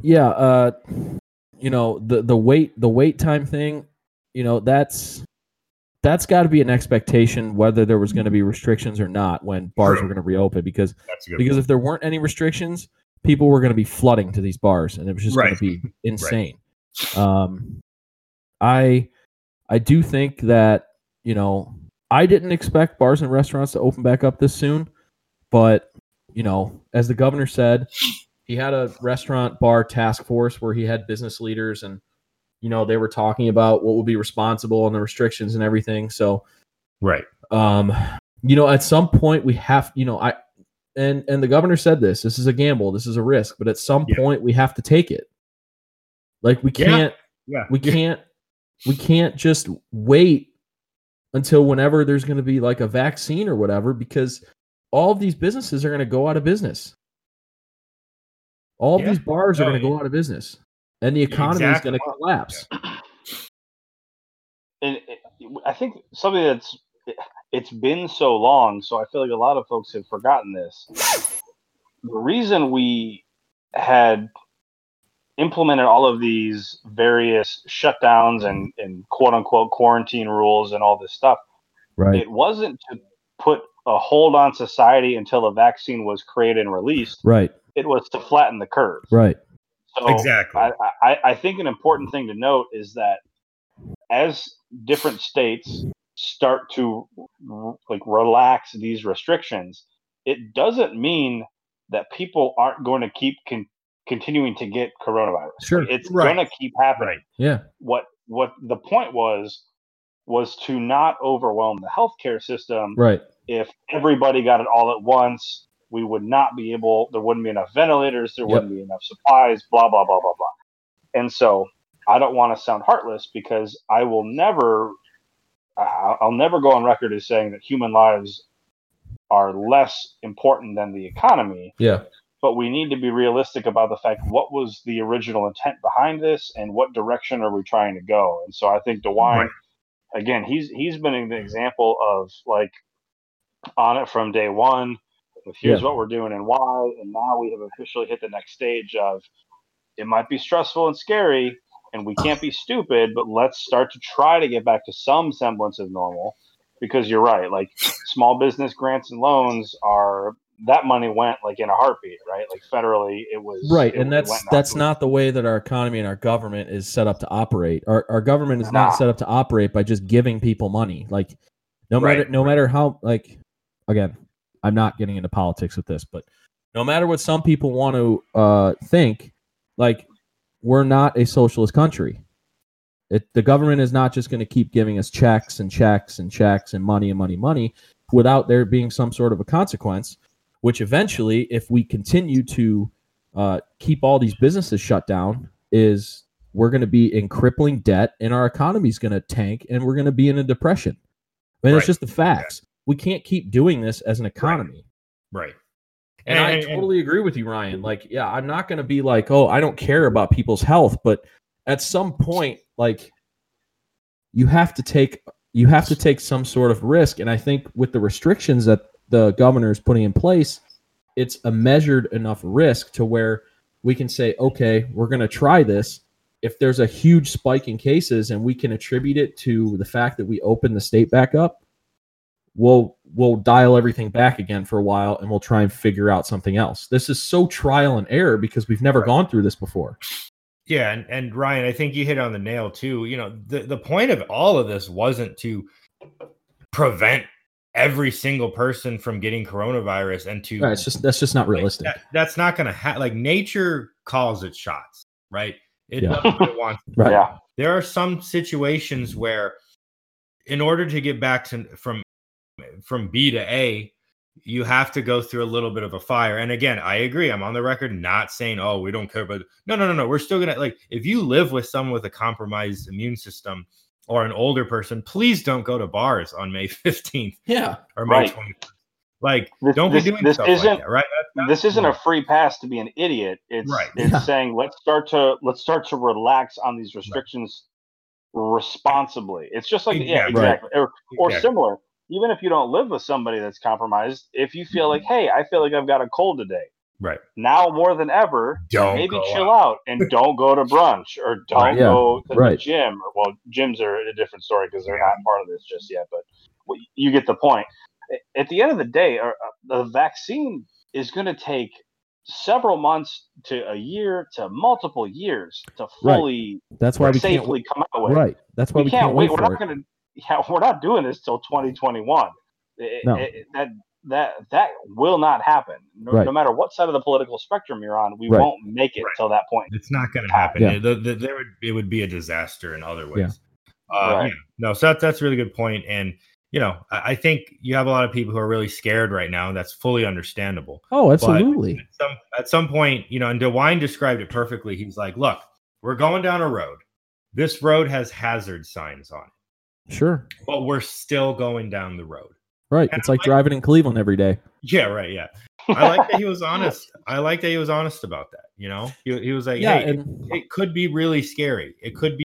Yeah, uh you know, the the wait the wait time thing, you know, that's that's got to be an expectation whether there was going to be restrictions or not when bars True. were going to reopen because That's a good. because if there weren't any restrictions, people were going to be flooding to these bars and it was just going to be insane. Um I I do think that, you know, I didn't expect bars and restaurants to open back up this soon, but you know, as the governor said, he had a restaurant bar task force where he had business leaders and you know, they were talking about what would be responsible and the restrictions and everything. So, right. um you know at some point we have you know i and and the governor said this this is a gamble this is a risk but at some Yeah. point we have to take it like we can't Yeah. we can't we can't just wait until whenever there's going to be like a vaccine or whatever because all of these businesses are going to go out of business. All of Yeah. these bars are No, going to go out of business and the economy Exactly. is going to collapse. and it, I think something that's it's been so long, so I feel like a lot of folks have forgotten this. The reason we had implemented all of these various shutdowns and, and quote unquote quarantine rules and all this stuff, Right. it wasn't to put a hold on society until a vaccine was created and released. Right. It was to flatten the curve. Right. So Exactly. I, I, I think an important thing to note is that as different states start to like relax these restrictions, it doesn't mean that people aren't going to keep con- continuing to get coronavirus. Sure. it's Right. going to keep happening. Right. Yeah. What what the point was was to not overwhelm the healthcare system Right. if everybody got it all at once, we would not be able. There wouldn't be enough ventilators. There Yep. wouldn't be enough supplies. Blah blah blah blah blah. And so I don't want to sound heartless because I will never. I- I'll never go on record as saying that human lives are less important than the economy. Yeah. But we need to be realistic about the fact what was the original intent behind this and what direction are we trying to go. And so I think DeWine, Right. again, he's he's been an example of like on it from day one. With here's Yeah. what we're doing and why, and now we have officially hit the next stage of it might be stressful and scary, and we can't be stupid, but let's start to try to get back to some semblance of normal. Because you're right, like small business grants and loans are that money went like in a heartbeat, right? Like federally, it was Right, it- and that's that's out. not the way that our economy and our government is set up to operate. Our our government is Nah. not set up to operate by just giving people money. Like no Right, matter no matter how like again, I'm not getting into politics with this, but no matter what some people want to uh think, like we're not a socialist country. It, the government is not just going to keep giving us checks and checks and checks and money and money money without there being some sort of a consequence which eventually if we continue to uh, keep all these businesses shut down is we're going to be in crippling debt and our economy is going to tank and we're going to be in a depression. I mean, it's just the facts. We can't keep doing this as an economy. Right. And, I totally agree with you, Ryan. Like, yeah, I'm not going to be like, oh, I don't care about people's health, but at some point, like, you have to take you have to take some sort of risk. And I think with the restrictions that the governor is putting in place, it's a measured enough risk to where we can say, okay, we're going to try this. If there's a huge spike in cases and we can attribute it to the fact that we opened the state back up, we'll we'll dial everything back again for a while and we'll try and figure out something else. This is so trial and error because we've never Right. gone through this before. Yeah, and, and Ryan, I think you hit on the nail too. You know, the, the point of all of this wasn't to prevent every single person from getting coronavirus and to Right, it's just that's just not like, realistic. that- that's not going to happen. Like nature calls its shots, right? It Yeah. does what it wants. Right. Yeah, There are some situations where, in order to get back to from from B to A, you have to go through a little bit of a fire. And again, I agree. I'm on the record not saying, "Oh, we don't care about." No, no, no, no. We're still gonna like if you live with someone with a compromised immune system or an older person, please don't go to bars on May 15th Yeah. or May Right. 21st. Like, This- don't this- be doing this stuff isn't- that, right? That's- this isn't a free pass to be an idiot. It's Right. it's Yeah. saying let's start to let's start to relax on these restrictions responsibly. It's just like yeah, Exactly. Right. exactly. Or or Exactly. similar. Even if you don't live with somebody that's compromised, if you feel like, mm-hmm. hey, I feel like I've got a cold today. Right. Now more than ever, Don't maybe chill out and don't go to brunch or don't Right. Yeah, go to right. the gym. Well, gyms are a different story because they're not part of this just yet. But you get the point. At the end of the day, the vaccine is going to take several months to a year to multiple years to Right. fully That's why we can't safely come out with. Right. That's why We, we, can't, wait. wait We're not it. going to. Yeah, we're not doing this till 2021. It- No. it- that that that will not happen. No, Right. no matter what side of the political spectrum you're on, we Right. won't make it Right. till that point. It's not going to happen. Yeah. It- the- the- there would it would be a disaster in other ways. Yeah. Uh, Right. yeah. No, so that's that's a really good point. And you know, I, I think you have a lot of people who are really scared right now, and that's fully understandable. Oh, absolutely. At some at some point, you know, and DeWine described it perfectly. He's like, "Look, we're going down a road. This road has hazard signs on it. Sure. but we're still going down the road. Right. And It's like like- driving in Cleveland every day. Yeah, right. Yeah. I like that he was honest. I like that he was honest about that. You know, he, he was like, Yeah, hey, and it could be really scary. It could be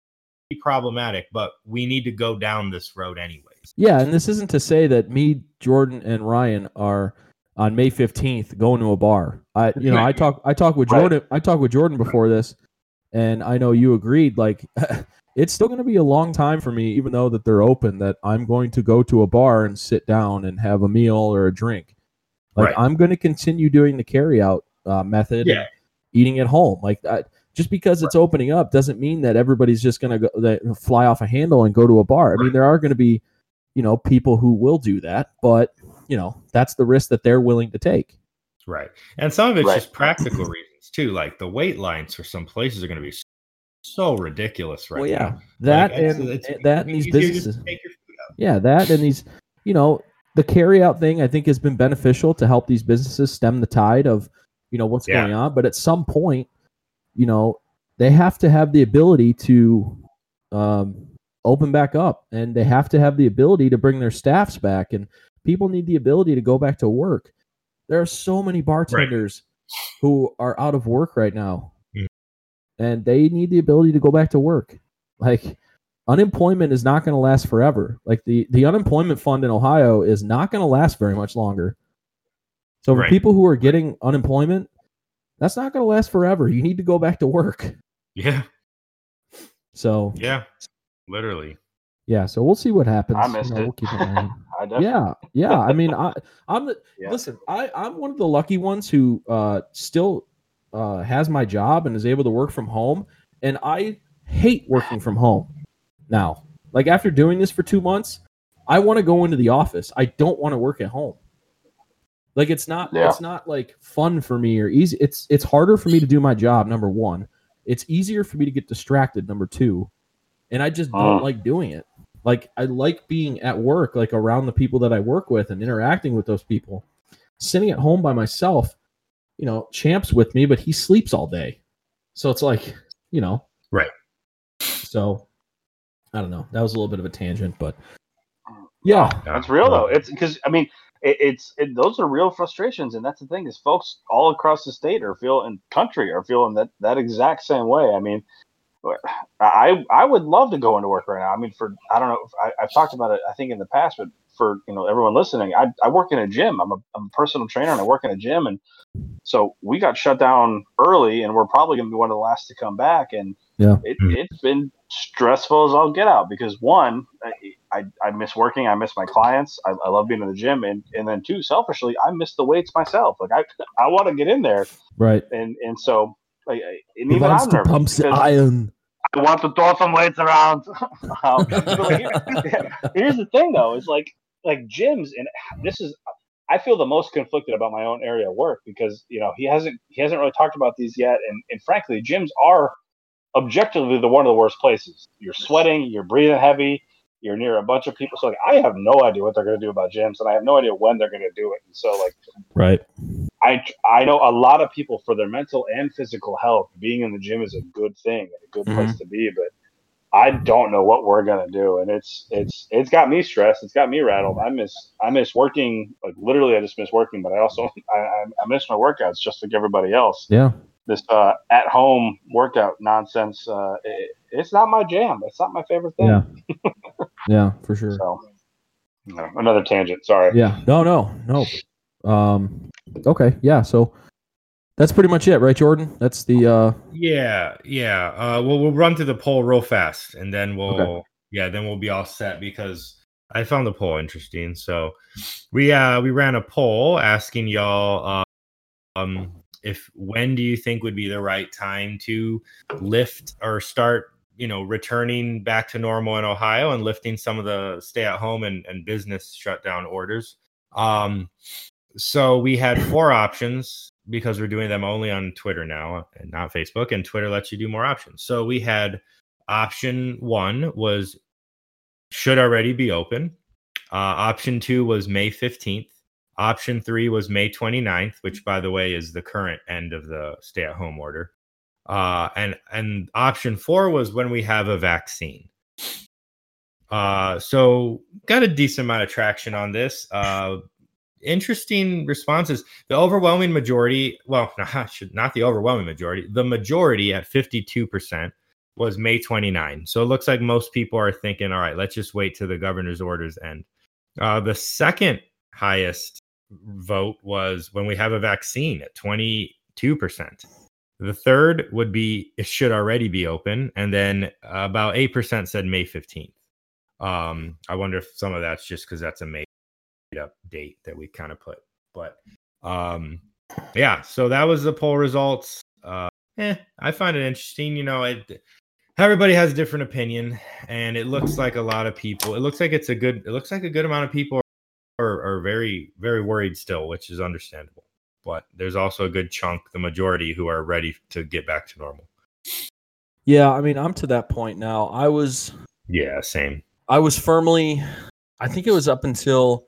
problematic, but we need to go down this road anyways. yeah, and this isn't to say that me, Jordan, and Ryan are on May fifteenth going to a bar. I you know, I talk I talk with Right. Jordan I talked with Jordan before this, and I know you agreed, like it's still gonna be a long time for me, even though that they're open, that I'm going to go to a bar and sit down and have a meal or a drink. Like Right. I'm gonna continue doing the carry out uh, method Yeah. eating at home. Like that just because it's opening up doesn't mean that everybody's just going to go fly off a handle and go to a bar. I mean, there are going to be, you know, people who will do that, but you know, that's the risk that they're willing to take. Right. And some of it's Right. just practical reasons too. Like the wait lines for some places are going to be so ridiculous right well, yeah, now. that Like, and it's and that and these businesses, to take your food out. yeah, that and these, you know, the carry out thing I think has been beneficial to help these businesses stem the tide of, you know, what's Yeah. going on. But at some point, you know, they have to have the ability to um, open back up, and they have to have the ability to bring their staffs back, and people need the ability to go back to work. There are so many bartenders who are out of work right now. And they need the ability to go back to work. Like unemployment is not going to last forever. Like the the unemployment fund in Ohio is not going to last very much longer. So for Right. people who are getting unemployment, that's not going to last forever. You need to go back to work. Yeah. So Yeah. Literally. yeah, so we'll see what happens. I missed You know, it. We'll keep an eye on it. I yeah, yeah. I mean, I I'm the Yeah. listen. I I'm one of the lucky ones who uh still uh has my job and is able to work from home, and I hate working from home now. Like after doing this for two months, I want to go into the office. I don't want to work at home. Like it's not Yeah. it's not like fun for me or easy. It's it's harder for me to do my job. Number one, it's easier for me to get distracted. Number two, and I just don't Mm. like doing it. Like I like being at work, like around the people that I work with and interacting with those people. Sitting at home by myself, you know, Champ's with me, but he sleeps all day. So it's like, you know. Right. So I don't know. That was a little bit of a tangent, but yeah. That's real though. It's because I mean, it, it's it, those are real frustrations, and that's the thing is, folks all across the state are feeling, country are feeling that that exact same way. I mean, I I would love to go into work right now. I mean, for I don't know, I, I've talked about it, I think in the past, but for you know everyone listening, I I work in a gym. I'm a I'm a personal trainer, and I work in a gym, and so we got shut down early, and we're probably going to be one of the last to come back, and Yeah. it, it's been stressful as I'll get out because one, I, I, miss working, I miss my clients, I, I love being in the gym, and and then two, selfishly, I miss the weights myself. Like I I want to get in there, Right. and and so like I- and He even wants I'm nervous pump the iron. I want to throw some weights around. um, here- here's the thing though, is like like gyms, and this is I feel the most conflicted about my own area of work because you know he hasn't he hasn't really talked about these yet, and and frankly, gyms are objectively the one of the worst places. You're sweating, you're breathing heavy, you're near a bunch of people. So like I have no idea what they're going to do about gyms, and I have no idea when they're going to do it. And so like Right. I I know a lot of people for their mental and physical health, being in the gym is a good thing and a good mm-hmm. place to be. But I don't know what we're gonna do, and it's it's it's got me stressed. It's got me rattled. I miss I miss working. Like literally, I just miss working. But I also I, I miss my workouts just like everybody else. Yeah. This uh, at home workout nonsense. Uh, it, it's not my jam. It's not my favorite thing. Yeah. Yeah, for sure. So another tangent. Sorry. Yeah. No, no, no. Um okay, yeah, so that's pretty much it, right, Jordan? That's the uh Yeah, yeah. Uh, well, we'll run through the poll real fast, and then we'll, Okay. yeah, then we'll be all set because I found the poll interesting. So, we uh we ran a poll asking y'all, uh, um, if when do you think would be the right time to lift or start, you know, returning back to normal in Ohio and lifting some of the stay at home and, and business shutdown orders. Um, so we had four options because we're doing them only on Twitter now and not Facebook, and Twitter lets you do more options. So we had option one was should already be open. Uh, option two was May 15th. Option three was May 29th, which by the way is the current end of the stay at home order. Uh, and and option four was when we have a vaccine. Uh, so got a decent amount of traction on this. Interesting responses. The overwhelming majority, well, not, not the overwhelming majority, the majority at 52% was May 29. So it looks like most people are thinking, all right, let's just wait till the governor's orders end. Uh, the second highest vote was when we have a vaccine at 22%. The third would be it should already be open. And then about 8% said May 15th. Um, I wonder if some of that's just because that's a made up date that we kind of put. But um, yeah, so that was the poll results. Uh, eh, I find it interesting. You know, it, everybody has a different opinion, and it looks like a lot of people. It looks like it's a good. It looks like a good amount of people are, are very very worried still, which is understandable. But there's also a good chunk, the majority, who are ready to get back to normal. Yeah, I mean, I'm to that point now. I was Yeah, same. I was firmly I think it was up until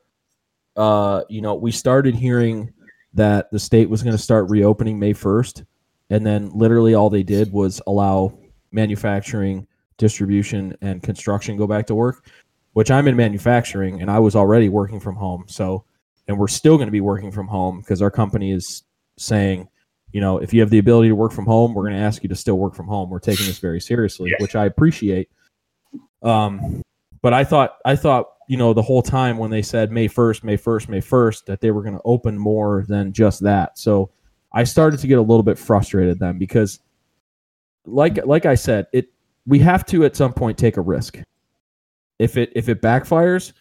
uh, you know, we started hearing that the state was going to start reopening May 1st and then literally all they did was allow manufacturing, distribution and construction go back to work, which I'm in manufacturing and I was already working from home. So and we're still going to be working from home because our company is saying, you know, if you have the ability to work from home, we're going to ask you to still work from home. We're taking this very seriously, which I appreciate. Um, but I thought, I thought, you know, the whole time when they said May 1st, May 1st, May 1st, that they were going to open more than just that. So I started to get a little bit frustrated then because, like, like I said, it we have to at some point take a risk. If it if it backfires,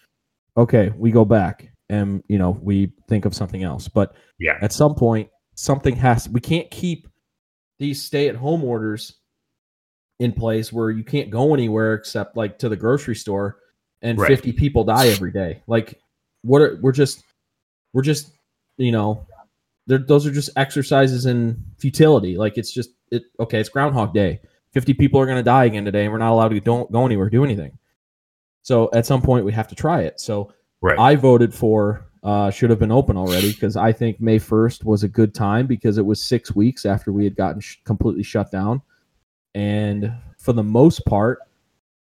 okay, we go back and you know we think of something else. But Yeah. at some point, something has. We can't keep these stay-at-home orders in place where you can't go anywhere except like to the grocery store, and Right. fifty people die every day. Like, what? Are, we're just, we're just, you know, those are just exercises in futility. Like, it's just it. Okay, it's Groundhog Day. Fifty people are going to die again today, and we're not allowed to don't go anywhere, do anything. So at some point, we have to try it. So Right. I voted for uh, should have been open already because I think May 1st was a good time because it was six weeks after we had gotten sh- completely shut down. And for the most part,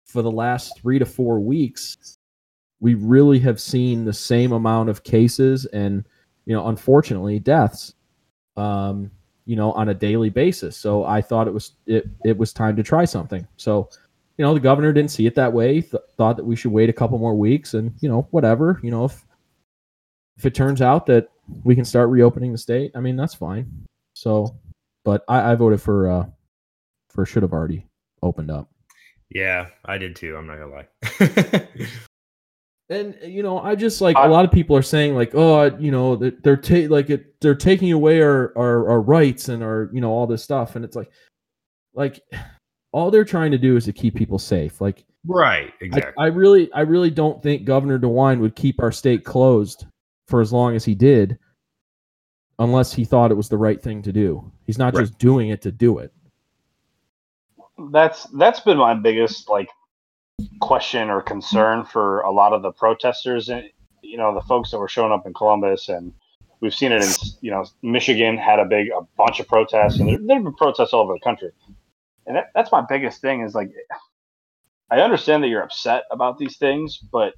for the last three to four weeks, we really have seen the same amount of cases and, you know, unfortunately, deaths, um, you know, on a daily basis. So I thought it was it it was time to try something. So you know, the governor didn't see it that way. Th- thought that we should wait a couple more weeks, and you know, whatever. You know, if if it turns out that we can start reopening the state, I mean, that's fine. So, but I, I voted for uh for should have already opened up. Yeah, I did too. I'm not gonna lie. And uh, you know, I just like I- a lot of people are saying like, oh, you know, they're, they're ta- like it, they're taking away our, our our rights and our you know all this stuff, and it's like, like all they're trying to do is to keep people safe. Like right. I, Exactly. I really, I really don't think Governor DeWine would keep our state closed for as long as he did, unless he thought it was the right thing to do. He's not Right. just doing it to do it. That's that's been my biggest like question or concern for a lot of the protesters and you know the folks that were showing up in Columbus and we've seen it in you know Michigan had a big a bunch of protests and there, there have been protests all over the country and that, that's my biggest thing is like I understand that you're upset about these things but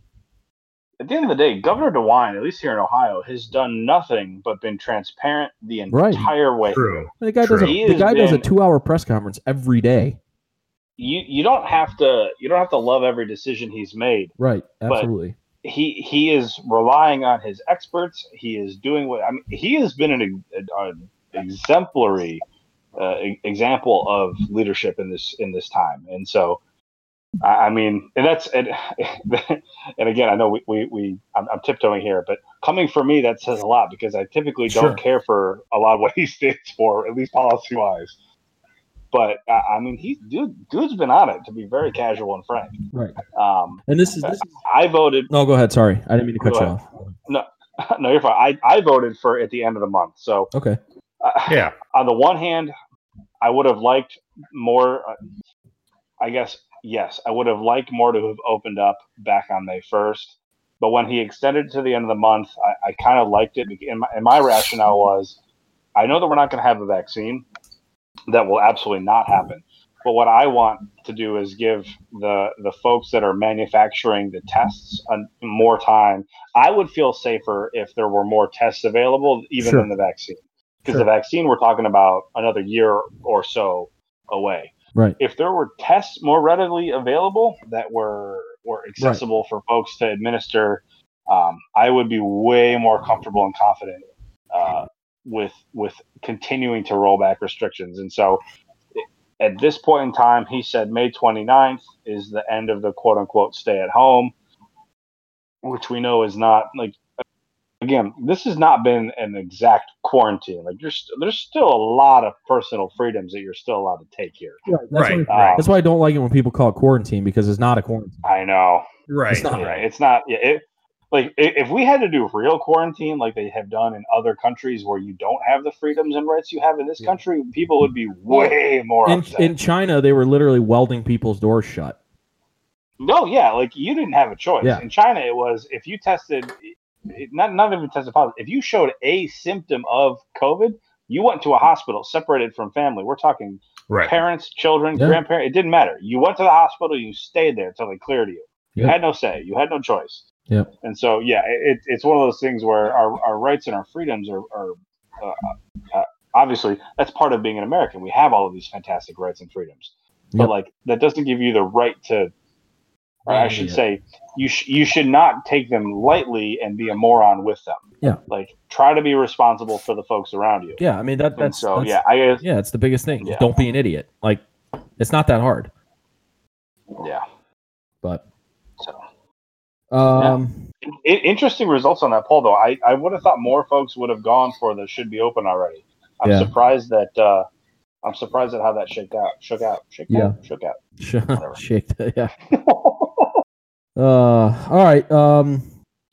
at the end of the day Governor DeWine at least here in Ohio has done nothing but been transparent the Right. entire way True. The guy does a, He the has guy does a two-hour press conference every day. You you don't have to you don't have to love every decision he's made Right. But- Absolutely. he he is relying on his experts. He is doing what I mean. He has been an, an exemplary uh, example of leadership in this in this time. And so, I, I mean, and that's and, and again, I know we we, we I'm, I'm tiptoeing here, but coming from me, that says a lot because I typically don't care for a lot of what he stands for, at least policy wise. But I I mean, he's dude, dude's been on it to be very casual and frank. Right. Um, And this is this. Is, I voted no, go ahead. Sorry, I didn't mean to cut you ahead. off. no, no, you're fine. I, I voted for at the end of the month. So, Okay. uh, Yeah. on the one hand, I would have liked more. Uh, I guess yes, I would have liked more to have opened up back on May first. But when he extended it to the end of the month, I, I kind of liked it. And my, and my rationale was, I know that we're not going to have a vaccine. That will absolutely not happen. But what I want to do is give the the folks that are manufacturing the tests a, more time. I would feel safer if there were more tests available, even Sure. than the vaccine, because Sure. the vaccine we're talking about another year or so away. Right. If there were tests more readily available that were were accessible for folks to administer, um, I would be way more comfortable and confident uh, with with continuing to roll back restrictions. And so at this point in time, he said May 29th is the end of the quote unquote stay at home, which we know is not like, again, this has not been an exact quarantine. Like, there's, there's still a lot of personal freedoms that you're still allowed to take here. That's Right, Why, right. Um, that's why I don't like it when people call it quarantine because it's not a quarantine. I know. Right. It's not. Yeah, it's not. Yeah, it, like if we had to do real quarantine, like they have done in other countries where you don't have the freedoms and rights you have in this Yeah. country, people would be way more In, in China, they were literally welding people's doors shut. No, yeah, like you didn't have a choice. Yeah. In China, it was if you tested, not not even tested positive. If you showed a symptom of COVID, you went to a hospital separated from family. We're talking Right. parents, children, Yeah. grandparents. It didn't matter. You went to the hospital. You stayed there until they cleared you. You had no say. You had no choice. Yep. And so, yeah, it, it's one of those things where our, our rights and our freedoms are, are uh, uh, obviously that's part of being an American. We have all of these fantastic rights and freedoms, but Yep. like that doesn't give you the right to, or I should Yeah. say, you sh- you should not take them lightly and be a moron with them. Yeah. Like try to be responsible for the folks around you. Yeah, I mean that And that's so that's- yeah, I guess yeah, it's the biggest thing. Yeah. don't be an idiot. Like it's not that hard. yeah. But um, I- interesting results on that poll though. I, I would have thought more folks would have gone for the should be open already. I'm Yeah. surprised that uh, I'm surprised at how that shook out. Shook out. Shook out. Shook out. shook, shake. Yeah. Uh, all right. Um,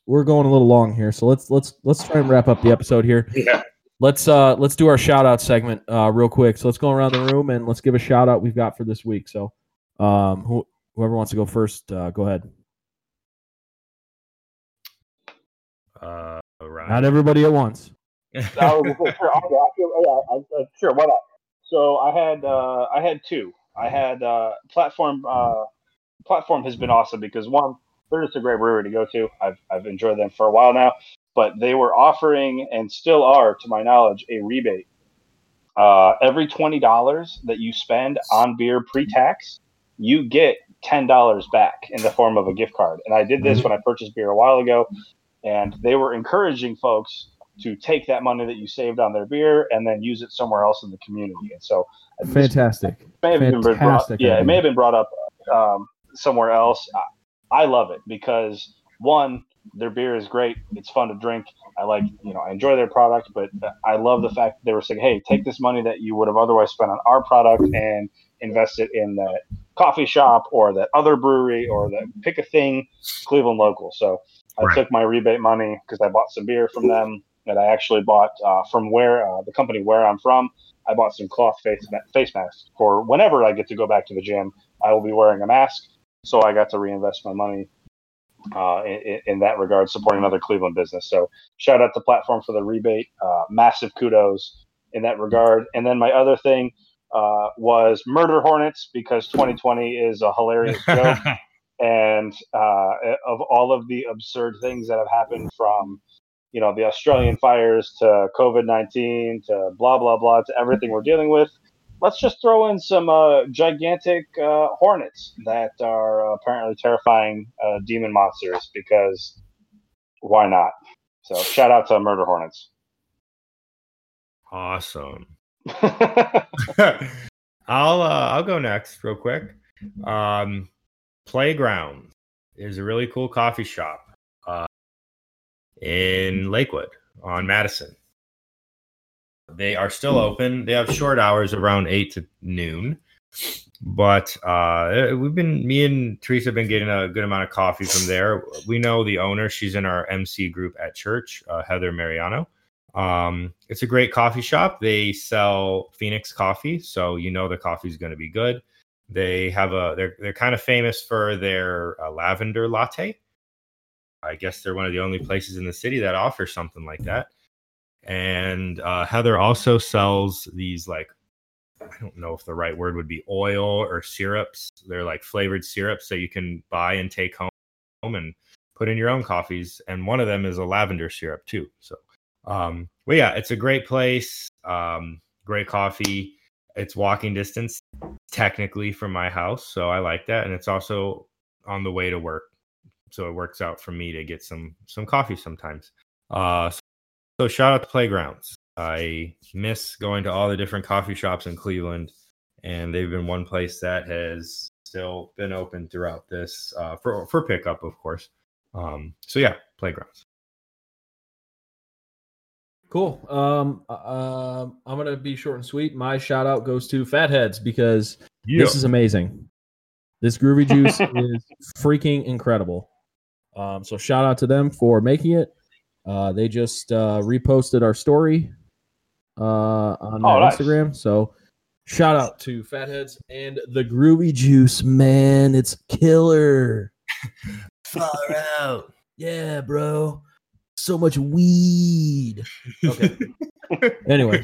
we're going a little long here, so let's let's let's try and wrap up the episode here. Yeah. Let's uh let's do our shout out segment uh real quick. So let's go around the room and let's give a shout out we've got for this week. So um who, whoever wants to go first, uh, go ahead. Uh, right. Not everybody at once. That was- sure, I'll go. I feel- yeah, I- I- sure, why not? So I had uh, I had two. I had uh, platform. Uh, platform has been awesome because one, they're just a great brewery to go to. I've I've enjoyed them for a while now, but they were offering and still are, to my knowledge, a rebate. Uh, every twenty dollars that you spend on beer pre-tax, you get ten dollars back in the form of a gift card. And I did this when I purchased beer a while ago, and they were encouraging folks to take that money that you saved on their beer and then use it somewhere else in the community. And so this Fantastic. may have even been brought, Fantastic yeah, it may have been brought up um, somewhere else. I, I love it because one, their beer is great. It's fun to drink. I like, you know, I enjoy their product, but I love the fact that they were saying, "Hey, take this money that you would have otherwise spent on our product and invest it in that coffee shop or that other brewery or that pick a thing, Cleveland local." So I Right. took my rebate money because I bought some beer from them that I actually bought uh, from where uh, the company where I'm from. I bought some cloth face face masks for whenever I get to go back to the gym. I will be wearing a mask, so I got to reinvest my money uh, in, in that regard, supporting another Cleveland business. So shout out to Platform for the rebate. Uh, massive kudos in that regard. And then my other thing uh, was Murder Hornets because 2020 is a hilarious joke and uh, of all of the absurd things that have happened from you know the Australian fires to COVID nineteen to blah blah blah to everything we're dealing with. Let's just throw in some uh, gigantic uh, hornets that are apparently terrifying uh, demon monsters because why not? So shout out to Murder Hornets. awesome. I'll uh, I'll go next real quick. Um, Playground is a really cool coffee shop uh, in Lakewood on Madison. They are still open. They have short hours around eight to noon, but uh, we've been me and Teresa have been getting a good amount of coffee from there. We know the owner; she's in our MC group at church, uh, Heather Mariano. Um, it's a great coffee shop. They sell Phoenix coffee, so you know the coffee is going to be good. They have a they're they're kind of famous for their uh, lavender latte. I guess they're one of the only places in the city that offers something like that. And uh, Heather also sells these like I don't know if the right word would be oil or syrups. They're like flavored syrups that you can buy and take home and put in your own coffees. And one of them is a lavender syrup too. So, um, yeah, it's a great place. Um, great coffee. It's walking distance technically from my house, so I like that. And it's also on the way to work, so it works out for me to get some some coffee sometimes. Uh, so shout out to Playgrounds. I miss going to all the different coffee shops in Cleveland, and they've been one place that has still been open throughout this uh, for for pickup, of course. Um, so yeah, Playgrounds. Cool. Um, uh, I'm gonna be short and sweet. My shout out goes to Fatheads because this is amazing. This groovy juice is freaking incredible. Um, so shout out to them for making it. Uh, they just uh, reposted our story uh, on Oh, nice. Instagram. So shout out to Fatheads and the groovy juice, man. It's killer. Far out. Yeah, bro. So much weed. Okay. anyway.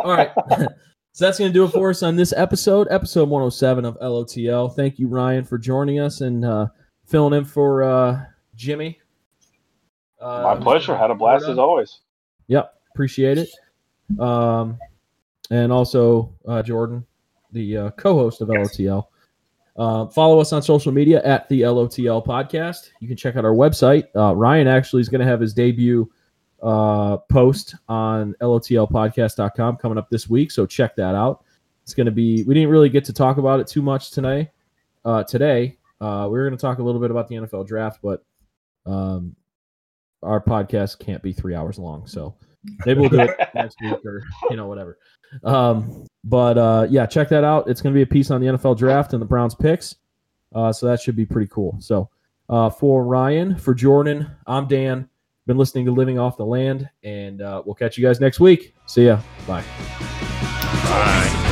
All right. so that's going to do it for us on this episode, episode 107 of LOTL. Thank you, Ryan, for joining us and uh, filling in for uh, Jimmy. Uh, My pleasure. Had a blast as always. Yep, appreciate it. Um, and also uh, Jordan, the uh, co-host of LOTL. Uh, follow us on social media at the LOTL podcast. You can check out our website. Uh, Ryan actually is going to have his debut uh, post on LOTLpodcast.com coming up this week, so check that out. It's going to be. We didn't really get to talk about it too much today. Uh, today, uh, we were going to talk a little bit about the NFL draft, but um, our podcast can't be three hours long, so maybe we'll do it next week or you know whatever. Um, but uh, yeah, check that out. It's going to be a piece on the NFL draft and the Browns picks, uh, so that should be pretty cool. So uh, for Ryan, for Jordan, I'm Dan. Been listening to Living Off the Land, and uh, we'll catch you guys next week. See ya. Bye. Bye.